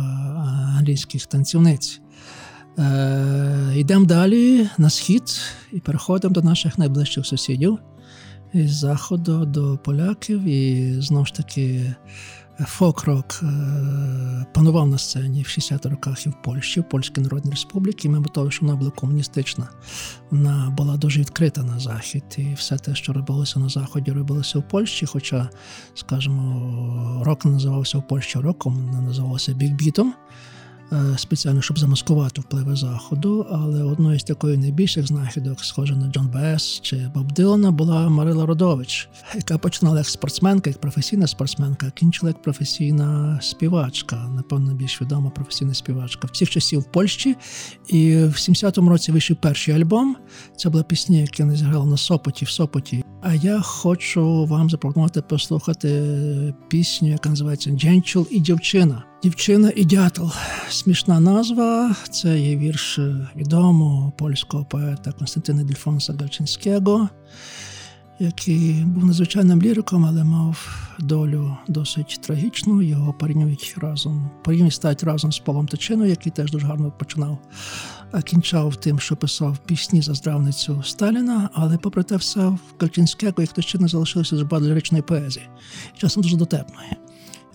англійських танцівниць. Е, йдемо далі на схід і переходимо до наших найближчих сусідів із заходу до поляків. І знову ж таки фок-рок е, панував на сцені в 60-х роках і в Польщі, в Польській Народній Республіці. Мимо того, що вона була комуністична, вона була дуже відкрита на захід, і все те, що робилося на заході, робилося в Польщі. Хоча, скажімо, рок не називався в Польщі роком, не називався бікбітом. Спеціально, щоб замаскувати впливи заходу, але одною з такої найбільших знахідок, схоже на Джон Бес чи Боб Дилана, була Марила Родович, яка починала як спортсменка, як професійна спортсменка, а кінчила як професійна співачка, напевно, більш відома професійна співачка всіх часів в Польщі. І в 70-му році вийшов перший альбом. Це була пісня, яку вони зіграли на Сопоті в Сопоті. А я хочу вам запропонувати послухати пісню, яка називається Дженчул і дівчина. Дівчина і дятел. Смішна назва. Це є вірш відомого польського поета Константина Дельфонса Гальчинського, який був надзвичайним ліриком, але мав долю досить трагічну. Його порівнюють разом, порівнюють ставить разом з Павлом Тичиною, який теж дуже гарно починав, а кінчав тим, що писав пісні за здравницю Сталіна. Але, попри те, все в Гальчинського, як Тичина, залишилося дуже багато ліричної поезії, часом дуже дотепної.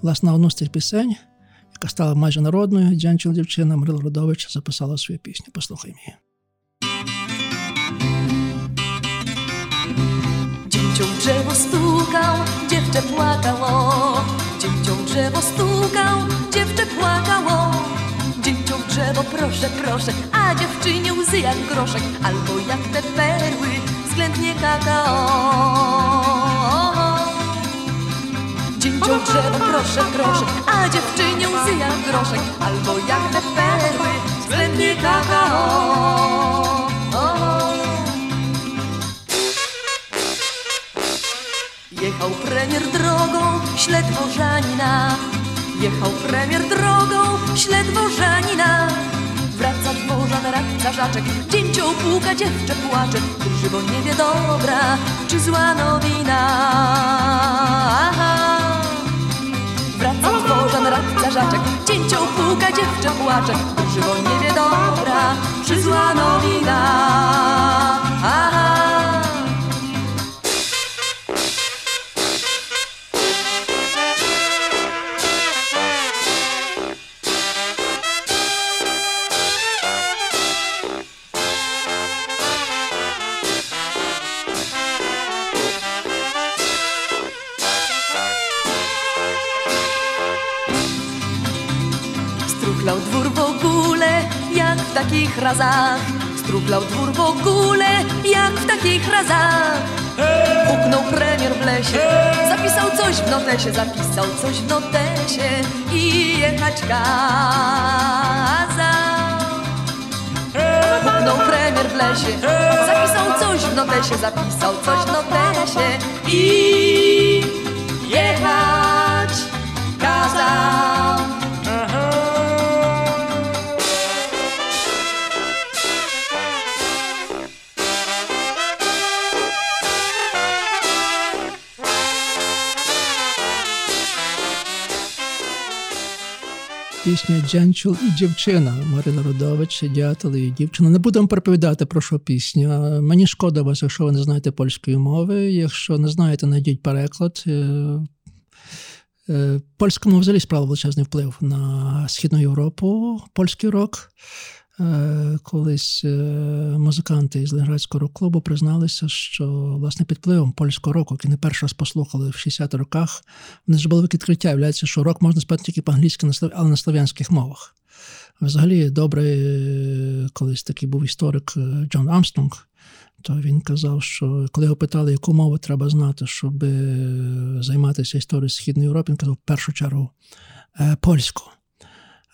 Власне, одну з цих пісень яка стала майже народною, Дянчил дівчина Мрила Родович записала свою пісню. Послухаймо її. Dzięcią w drzewo stukał, dziewczę płakało. Dzięcią w drzewo stukał, dziewczę płakało. Dzięcią w drzewo proszę, proszę, a dziewczynie łzy jak groszek, albo jak te perły względnie kakao. Dzięcią drzewo proszę, proszę, a dziewczynie łzy groszek, albo jak te perły względnie kakao. Jechał premier drogą, śled Wożanina. Jechał premier drogą, śled Wożanina. Wraca dworzan, radca, żaczek, dzięcioł puka, dziewczę płacze, żywo nie wie dobra, czy zła nowina. Aha strażaczek, cięcią puka dziewczę płaczek, żywo nie wie dobra, przyzła nowina. Takich razach. Struchlał dwór w ogóle, jak w takich razach. Puknął premier w lesie, zapisał coś w notesie, zapisał coś w notesie i jechać kazał. Puknął premier w lesie, zapisał coś w notesie, zapisał coś w notesie i jechać Пісня Джанчул і дівчина Марина Родович, дятел і дівчина. Не будемо переповідати про що пісня. Мені шкода вас, якщо ви не знаєте польської мови. Якщо не знаєте, знайдіть переклад. Е, е, Польська мова взагалі справила величезний вплив на Східну Європу, польський рок. Е, Колись е, музиканти із Ленградського рок-клубу призналися, що власне під впливом польського року, який не перший раз послухали в 60-х роках, вони ж були відкриття. Являється, що рок можна спати тільки по-англійськи, але на слов'янських мовах. Взагалі, добре, колись такий був історик е, Джон Армстронг, то він казав, що коли його питали, яку мову треба знати, щоб займатися історією Східної Європи, він казав в першу чергу польську.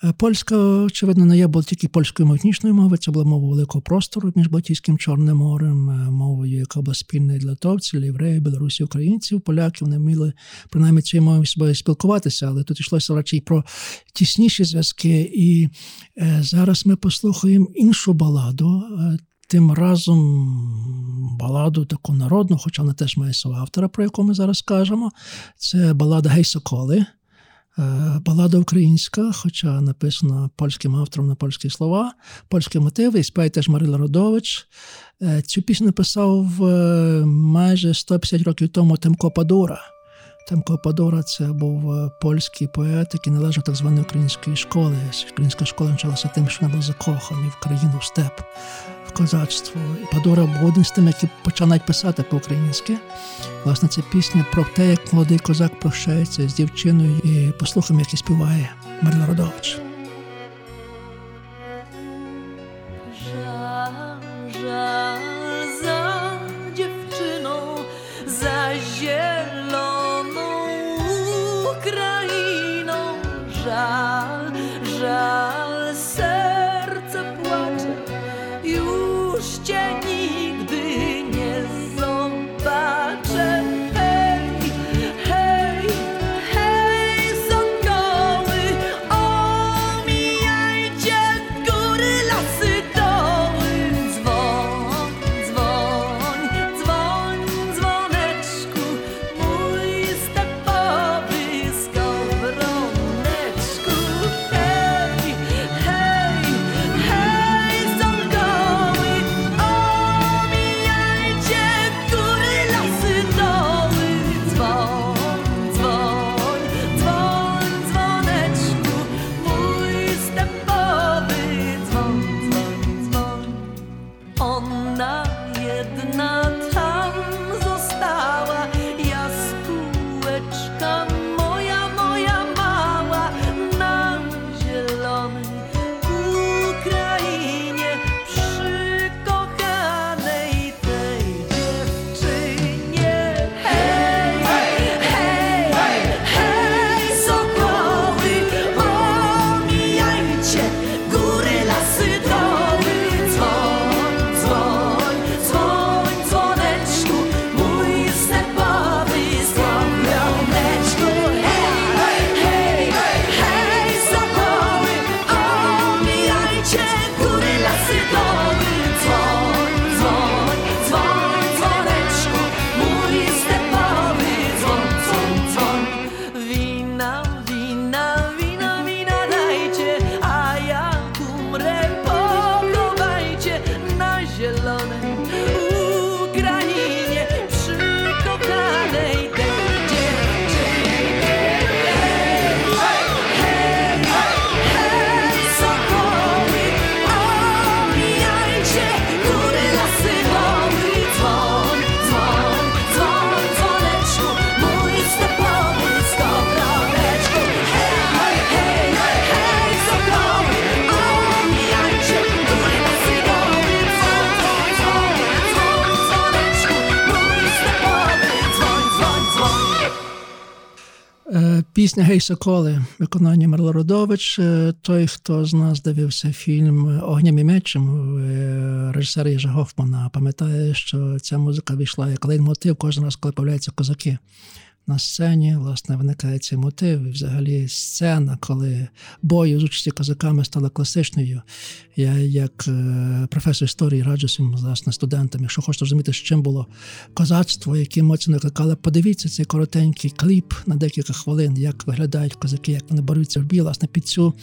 Е, Польська, очевидно, не є тільки польською мовнічною мовою, це була мова великого простору між Балтійським Чорним морем, е, мовою, яка була спільна для литовців, євреїв, білорусів, українців, поляків. Вони вміли принаймні цією мовою собою спілкуватися, але тут йшлося радше про тісніші зв'язки. І е, зараз ми послухаємо іншу баладу. Тим разом баладу таку народну, хоча вона теж має свого автора, про яку ми зараз скажемо. Це балада Гей Соколи. Е, Балада українська, хоча написана польським автором на польські слова, польські мотиви, і співає теж Марила Родович. Е, Цю пісню написав е, майже 150 років тому Тимко Падура. Тимко Падура це був польський поет, який належав так званої української школи. Українська школа почалася тим, що вона була закохані в країну, в степ, козацтво. І Падура був з тим, який почав писати по-українськи. Власне, це пісня про те, як молодий козак прощається з дівчиною, і послухаємо, як і співає Марина Родович. Zieloną Ukrainą. Żal, Пісня Гей Соколи, виконання Марло Родович. Е, Той, хто з нас дивився фільм Огням і мечем е, режисера Єжа Гофмана, пам'ятає, що ця музика війшла як лейтмотив кожен раз, коли появляються козаки. На сцені, власне, виникає цей мотив. І взагалі сцена, коли бою з участі козаками стала класичною. Я, як е, професор історії, раджу всім власне студентам, якщо хочете розуміти, з чим було козацтво, які емоції викликали, подивіться цей коротенький кліп на декілька хвилин, як виглядають козаки, як вони борються в бій, власне, під цю,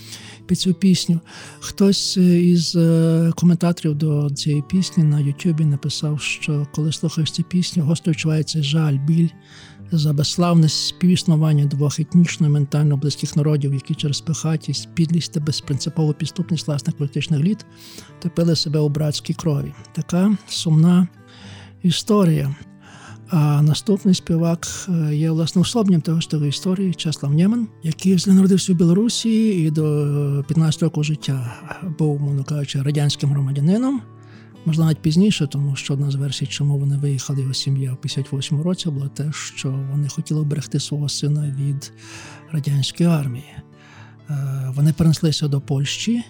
під цю пісню. Хтось е, із е, коментаторів до цієї пісні на Ютубі написав, що коли слухаєш цю пісню, гостро відчувається жаль, біль за безславне співіснування двох етнічно ментально близьких народів, які через пихатість, підлість та безпринципову підступність власних політичних літ топили себе у братській крові. Така сумна історія. А наступний співак е, є власне особнім того ж тої історії Чеслав Нєман, який народився в Білорусі і до 15 року життя був, мовно кажучи, радянським громадянином. Можливо, навіть пізніше, тому що одна з версій, чому вони виїхали його сім'я в 58-му році, було те, що вони хотіли оберегти свого сина від радянської армії. Е, Вони перенеслися до Польщі,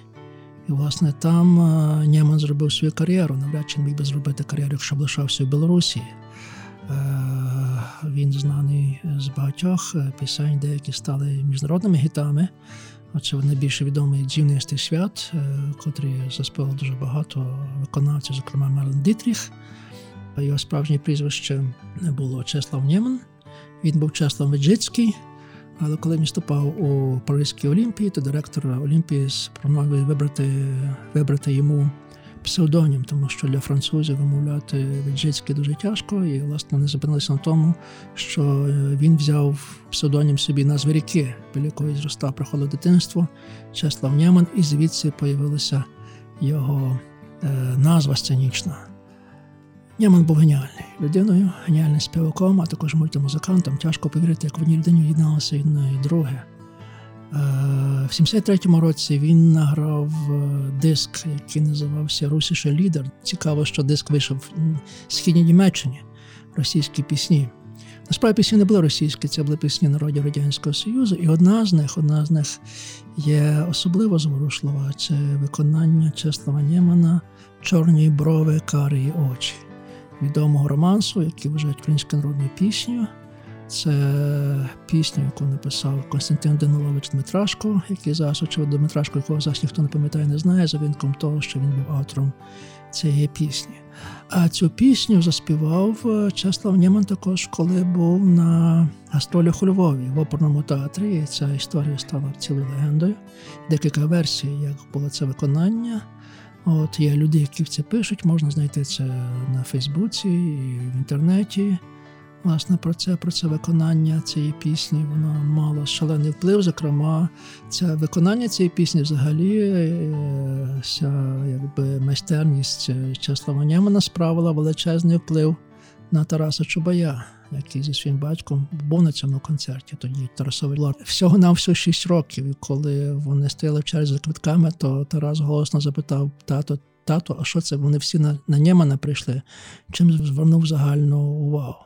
і, власне, там е, Нєман зробив свою кар'єру. Навряд чи міг би зробити кар'єру, якщо б лишався в Білорусі. Е, Він знаний з багатьох пісень, деякі стали міжнародними гітами. Очевидно, найбільше відомий «Дівнистий свят, е, котрий заспівав дуже багато виконавців, зокрема Мерлен Дітріх. Його справжнє прізвище було Чеслав Нєман. Він був Чеслав Меджицький, але коли він вступав у Паризькій Олімпії, то директор Олімпії спромовив вибрати, вибрати йому псевдонім, тому що для французів вимовляти Меджицький дуже тяжко, і власне вони зупинилися на тому, що е, він взяв псевдонім собі назви ріки, біля якої зростав, проходило дитинство, Чеслав Нєман, і звідси появилася його е, назва сценічна. Нєман був геніальний людиною, геніальним співаком, а також мультимузикантом. Тяжко повірити, як в одній людині єдналося одне і друге. Е, В 73-му році він награв е, диск, який називався Русіше Лідер. Цікаво, що диск вийшов в східній Німеччині, російські пісні. Насправді пісні не були російські, це були пісні народів Радянського Союзу, і одна з них, одна з них є особливо зворушлива. Це виконання Чеслава Нємана Чорні брови, карі очі відомого романсу, який вважають українською народною піснею. Це пісня, яку написав Константин Данилович Дмитрашко, який зараз, очевидно, Дмитрашко, якого зараз ніхто не пам'ятає, не знає, за винком того, що він був автором цієї пісні. А цю пісню заспівав е, Чеслав Нєман також, коли був на гастролях у Львові в оперному театрі. І ця історія стала цілою легендою. Декілька версій, як було це виконання. От є люди, які це пишуть, можна знайти це на Фейсбуці і в інтернеті. Власне, про це, про це виконання цієї пісні, воно мало шалений вплив. Зокрема, це виконання цієї пісні взагалі, е, вся якби майстерність е, Чеслава Нємана справила величезний вплив на Тараса Чубая, який зі своїм батьком був на цьому концерті. Тоді Тарасові було всього на всього 6 років. І коли вони стояли в черзі за квитками, то Тарас голосно запитав тато. Тато, а що це? Вони всі на, на Нємана прийшли, чим звернув загальну увагу.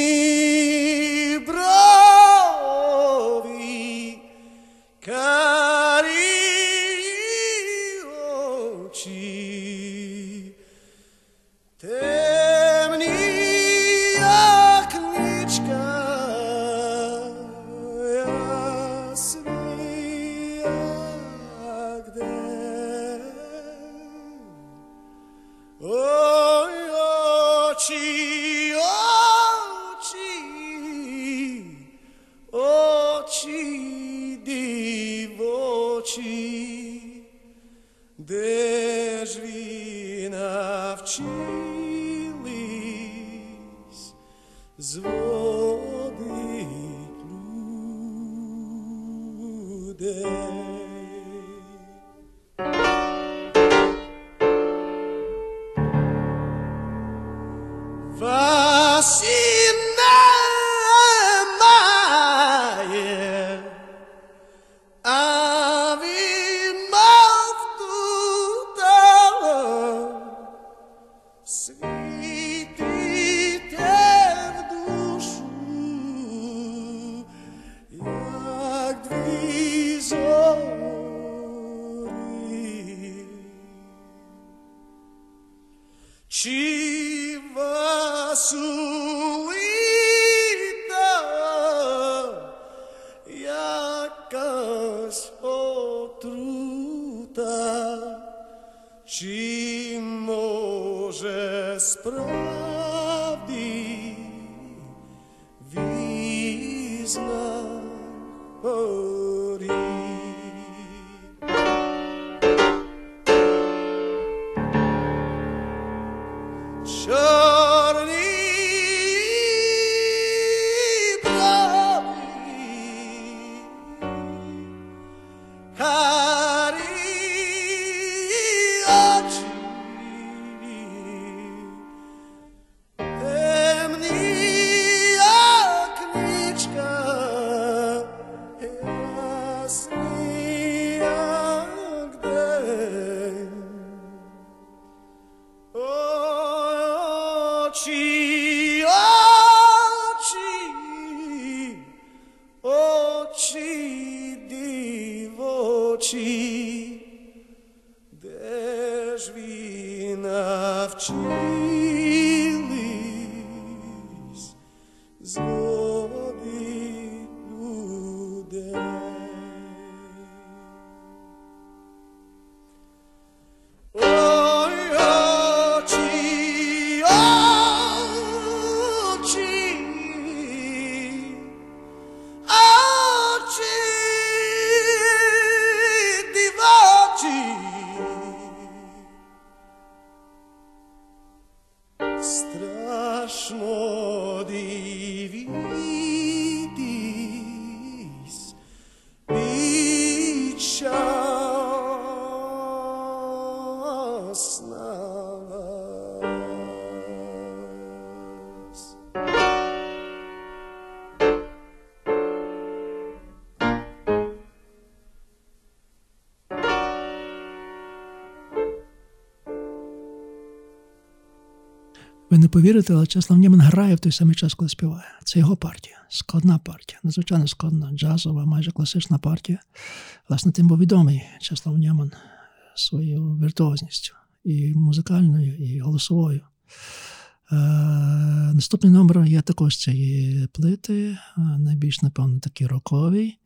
повірите, але Чеслав Німан грає в той самий час, коли співає. Це його партія, складна партія, надзвичайно складна, джазова, майже класична партія. Власне, тим був відомий Чеслав Німан своєю віртуозністю і музикальною, і голосовою. Е, наступний номер є також цієї плити, е, найбільш, напевно, такий роковий.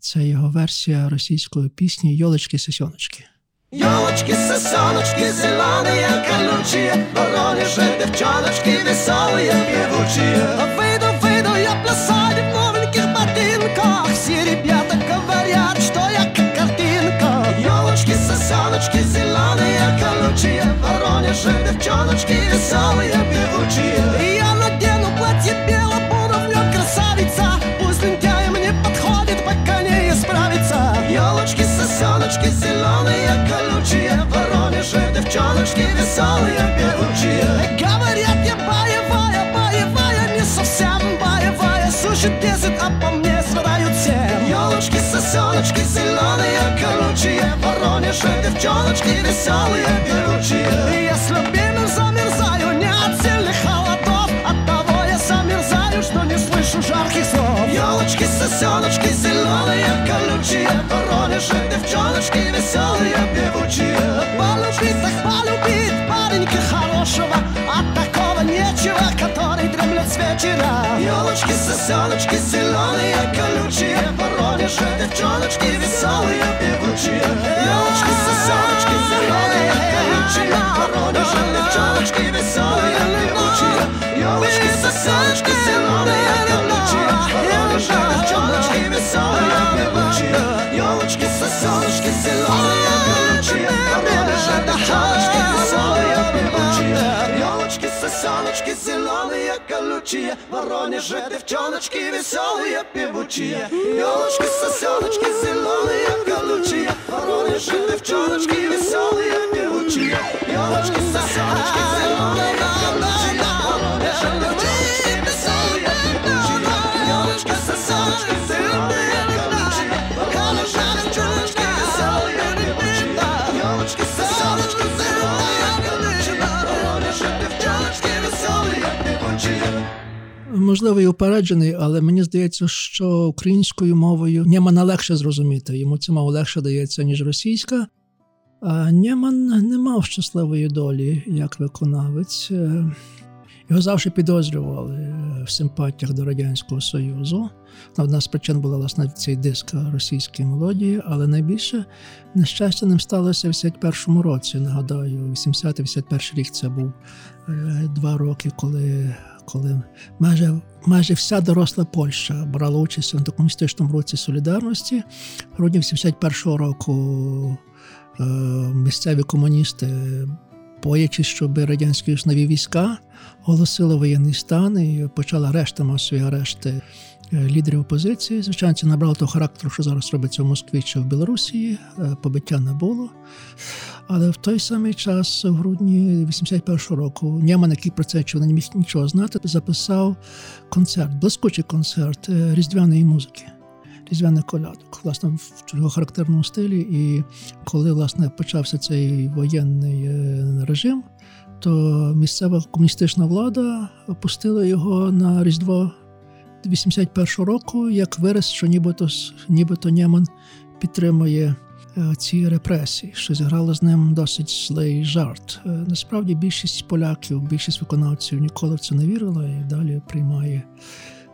Це його версія російської пісні Йолочки-сесьоночки. Елочки, сосеночки, зеленые, колючие Воронежи, девчоночки, веселые, певучие Выйду, выйду я плясать в новеньких ботинках Все ребята говорят, что я как картинка Елочки, сосеночки, зеленые, колючие Воронежи, девчоночки, веселые, певучие Я надену платье бело, буду в нем красавица Пусть лентяем не подходит, пока не исправится Елочки, сосеночки, зеленые, колючие Воронежи, девчоночки, веселые, певучие Говорят, я боевая, боевая, не совсем боевая Сушит десять, а по мне страдают семь Елочки, сосеночки, зеленые, колючие Воронежи, девчоночки, веселые, певучие Я с любимым замерзаю, не от сильных холодов От того я замерзаю, что не слышу жарких слов Елочки, сосеночки, зеленые, колючие Воронежи, девчоночки, веселые, певучие Полюбить, так полюбить паренька хорошего От такого нечего, который дремлет с вечера Елочки, сосеночки, зеленые, колючие Воронежи, девчоночки, веселые, певучие Елочки, сосеночки, зеленые, колючие Воронежи, девчоночки, веселые, певучие Елочки, сосеночки, зеленые, колючие Воронежи, девчоночки, веселые, певучие Елочки, сосеночки, зеленые, сосеночки, зеленые, колючие Воронежи, девчоночки, веселые, певучие Елочки, сосеночки, зеленые, колючие Воронежи, девчоночки, веселые, певучие Елочки, сосеночки, зеленые, колючие Воронежи, девчоночки, Можливо, і упереджений, але мені здається, що українською мовою Нємана легше зрозуміти. Йому ця мова легше дається, ніж російська. А Нєман не мав щасливої долі як виконавець. Його завжди підозрювали в симпатіях до Радянського Союзу. Одна з причин була власне цей диск російської мелодії, але найбільше нещастя ним сталося в 81-му році. Нагадаю, 80-81 рік це був е, два роки, коли. Коли майже майже вся доросла Польща брала участь в антикомуністичному році солідарності, в грудні 71-го року е, місцеві комуністи, боячись, щоб радянські нові війська оголосили воєнний стан і почали арешти, масові арешти е, лідерів опозиції. Звичайно, це набрало того характеру, що зараз робиться в Москві чи в Білорусі. Е, Побиття не було. Але в той самий час, в грудні 81-го року, Нєман, який про це чув, не міг нічого знати, записав концерт, блискучий концерт е, різдвяної музики. Різдвяних колядок, власне, в його характерному стилі. І коли власне почався цей воєнний е, режим, то місцева комуністична влада опустила його на Різдво 81-го року як вираз, що нібито, нібито Нєман підтримує ці репресії, що зіграло з ним досить злий жарт. Е, Насправді більшість поляків, більшість виконавців ніколи в це не вірила і далі приймає,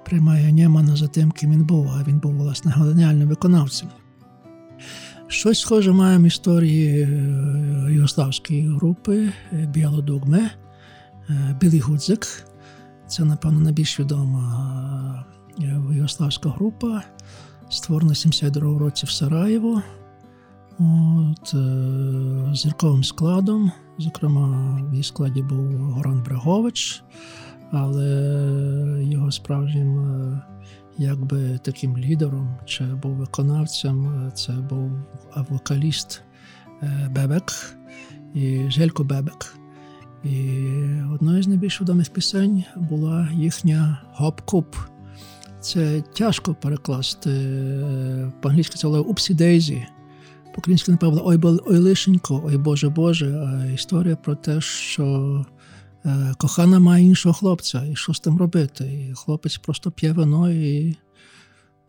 приймає Нємана за тим, ким він був, а він був власне геніальним виконавцем. Щось схоже маємо історії е, югославської групи е, Білодугме, е, Білий Гудзик. Це, напевно, найбільш відома е, югославська група, створена в 72 році в Сараєво. От, е, зірковим складом. Зокрема, в її складі був Горан Брегович, але його справжнім е, якби таким лідером чи був виконавцем, е, це був вокаліст Бебек і Желько Бебек. І одною з найбільш відомих пісень була їхня Гоп-Куп. Це тяжко перекласти. По-англійськи це було Упсі Дейзі. По-українськи, напевно, ой, ой лишенько, ой Боже Боже. Історія про те, що е, кохана має іншого хлопця, і що з тим робити. І хлопець просто п'є вино і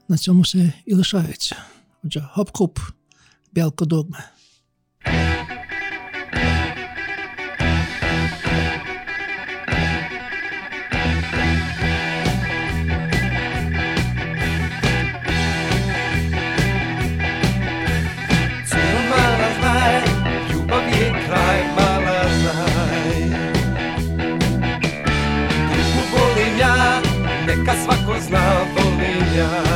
на цьому все і лишається. Отже, гоп-куп, білко догме. yeah.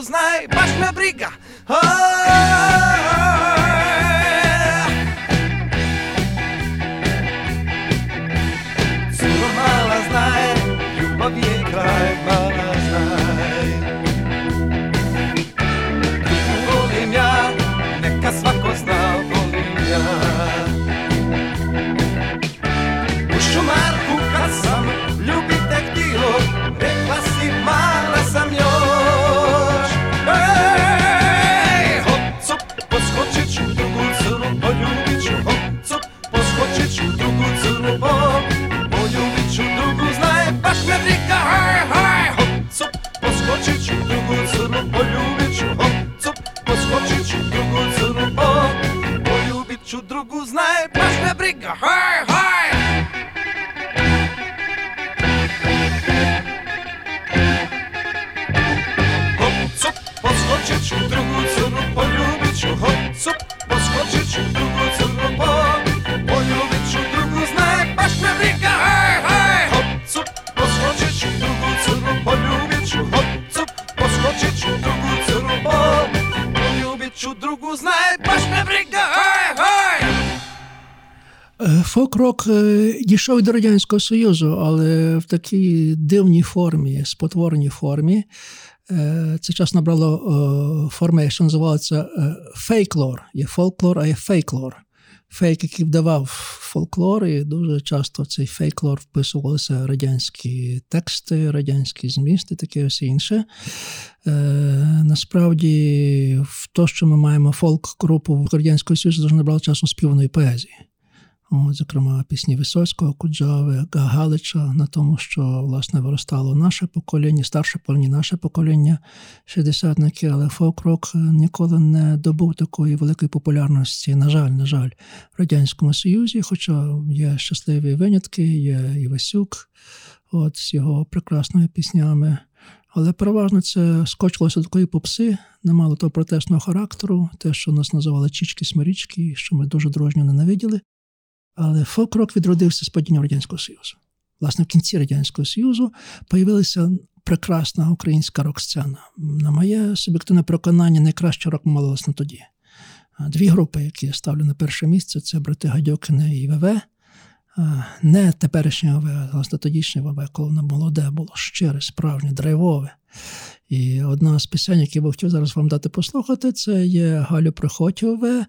Ću drugu, znaj, baš Фолк-рок е, дійшов до Радянського Союзу, але в такій дивній формі, спотвореній формі. Е, Це час набрало е, форми, що називається е, фейклор. Є фолклор, а є фейклор. фейк, який вдавав фольклор, і дуже часто в цей фейклор вписувалися радянські тексти, радянські змісти, таке ось інше. Е, насправді, в то, що ми маємо фолк-групу в Радянського Союзу, дуже набрало часу співаної поезії. Зокрема, пісні Висоцького, Куджави, Галича на тому, що власне виростало наше покоління, старше покоління, наше покоління шістдесятники, але фолк-рок ніколи не добув такої великої популярності. На жаль, на жаль, в радянському Союзі, хоча є щасливі винятки, є Івасюк, от з його прекрасними піснями. Але переважно це скочилося до такої попси, не мало того протестного характеру, те, що нас називали чічки-смирічки, що ми дуже дружньо ненавиділи. Але фолк-рок відродився з падінням Радянського Союзу. Власне, в кінці Радянського Союзу появилася прекрасна українська рок-сцена. На моє суб'єктивне переконання, найкраще рок молилось на тоді. Дві групи, які я ставлю на перше місце, це брати Гадьокини і ВВ. Не теперішнє ВВ, а власне тодішнє ВВ, коли воно молоде, було щире, справжнє, драйвове. І одна з пісень, які я би хотів зараз вам дати послухати, це є Галю Приходьове.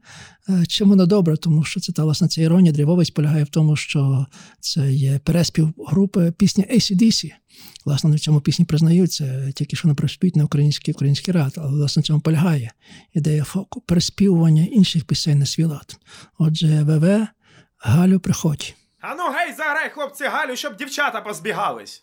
Чим вона добре, тому що це та власне ця іронія, драйвовість полягає в тому, що це є переспів групи пісні ACDC. Власне, на цьому пісні признаються, тільки що не приспівають на український український рад, але власне в цьому полягає ідея фоку, переспівування інших пісень на свій лад. Отже, ВВ, Галю, приходь. А ну гей, заграй, хлопці, Галю, щоб дівчата позбігались.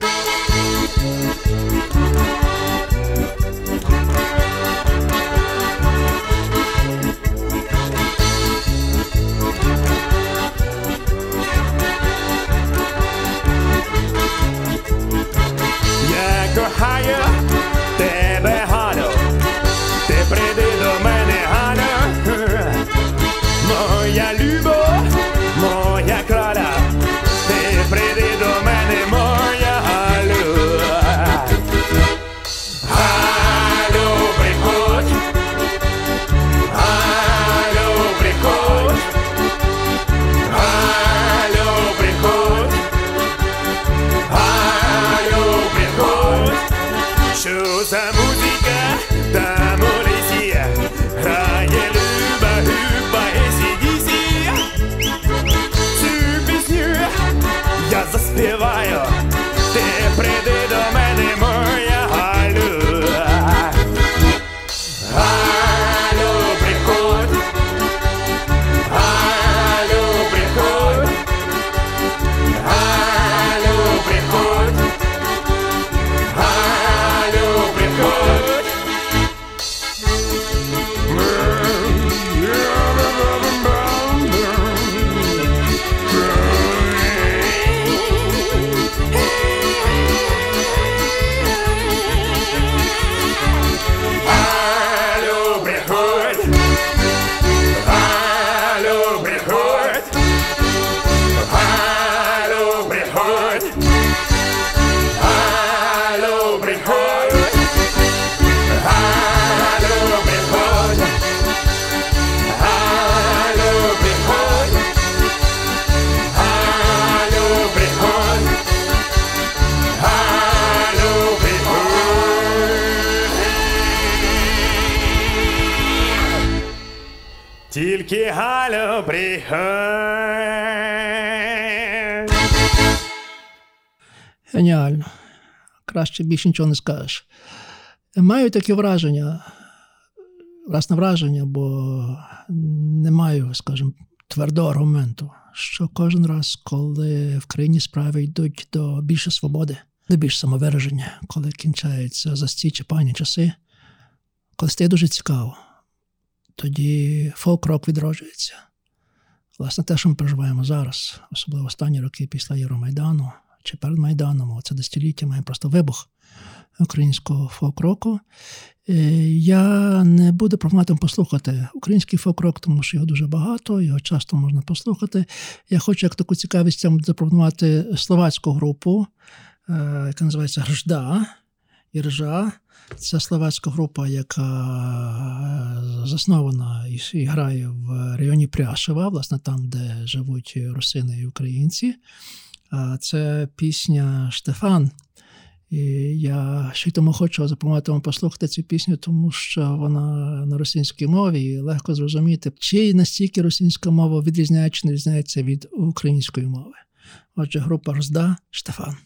like higher. Краще більше нічого не скажеш. Маю таке враження, власне враження, бо не маю, скажімо, твердого аргументу, що кожен раз, коли в країні справи йдуть до більше свободи, до більш самовираження, коли кінчаються засті чи пані часи, коли стає дуже цікаво, тоді фолк-рок відроджується. Власне, те, що ми переживаємо зараз, особливо останні роки після Євромайдану чи перед Майданом, це десятиліття має просто вибух українського фолк-року. Е, Я не буду пропонувати послухати український фолк-рок, тому що його дуже багато, його часто можна послухати. Я хочу як таку цікавість запропонувати словацьку групу, е, яка називається Гржда. І Ржа це словацька група, яка е, заснована і грає в районі Пряшева, власне, там, де живуть русини і українці. Це пісня Штефан. І я ще й тому хочу запропонувати вам послухати цю пісню, тому що вона на російській мові і легко зрозуміти, чи настільки російська мова відрізняється, чи не відрізняється від української мови. Отже, група Розда Штефан.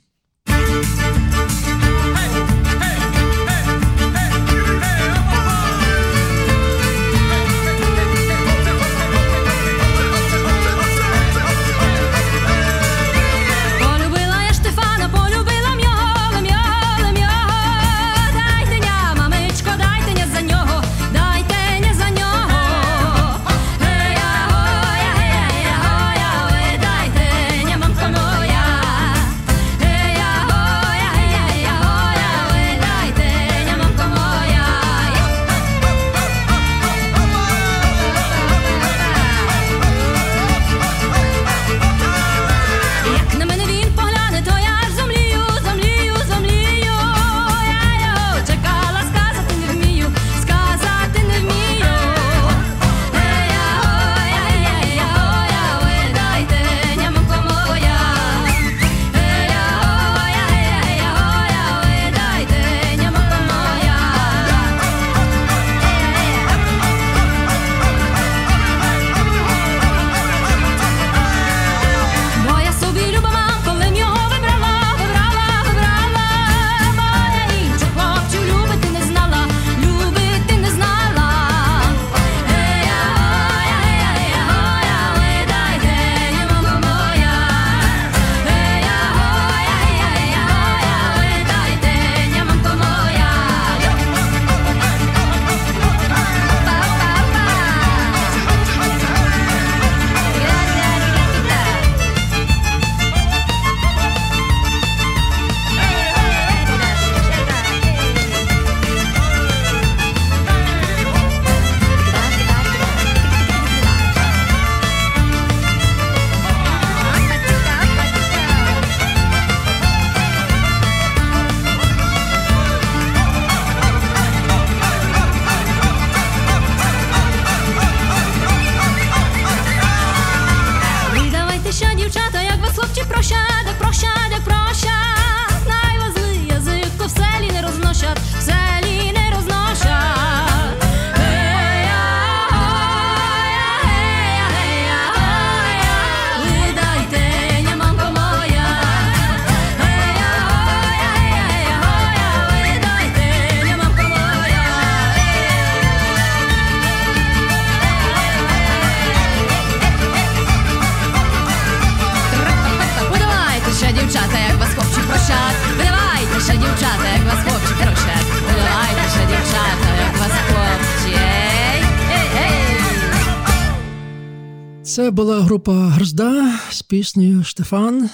Група Грозда з піснею Штефан.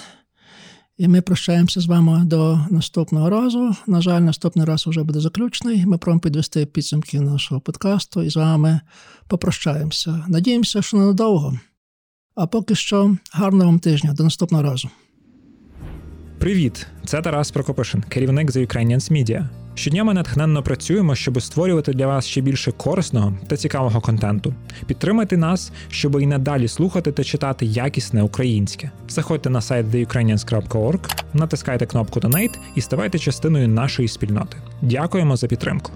І ми прощаємося з вами до наступного разу. На жаль, наступний раз вже буде заключний. Ми пробуємо підвести підсумки нашого подкасту і з вами попрощаємося. Надіємося, що ненадовго. А поки що, гарного вам тижня. До наступного разу. Привіт! Це Тарас Прокопишин, керівник The Ukrainians Media. Щодня ми натхненно працюємо, щоб створювати для вас ще більше корисного та цікавого контенту. Підтримайте нас, щоб і надалі слухати та читати якісне українське. Заходьте на сайт theukrainians.org, натискайте кнопку Donate і ставайте частиною нашої спільноти. Дякуємо за підтримку.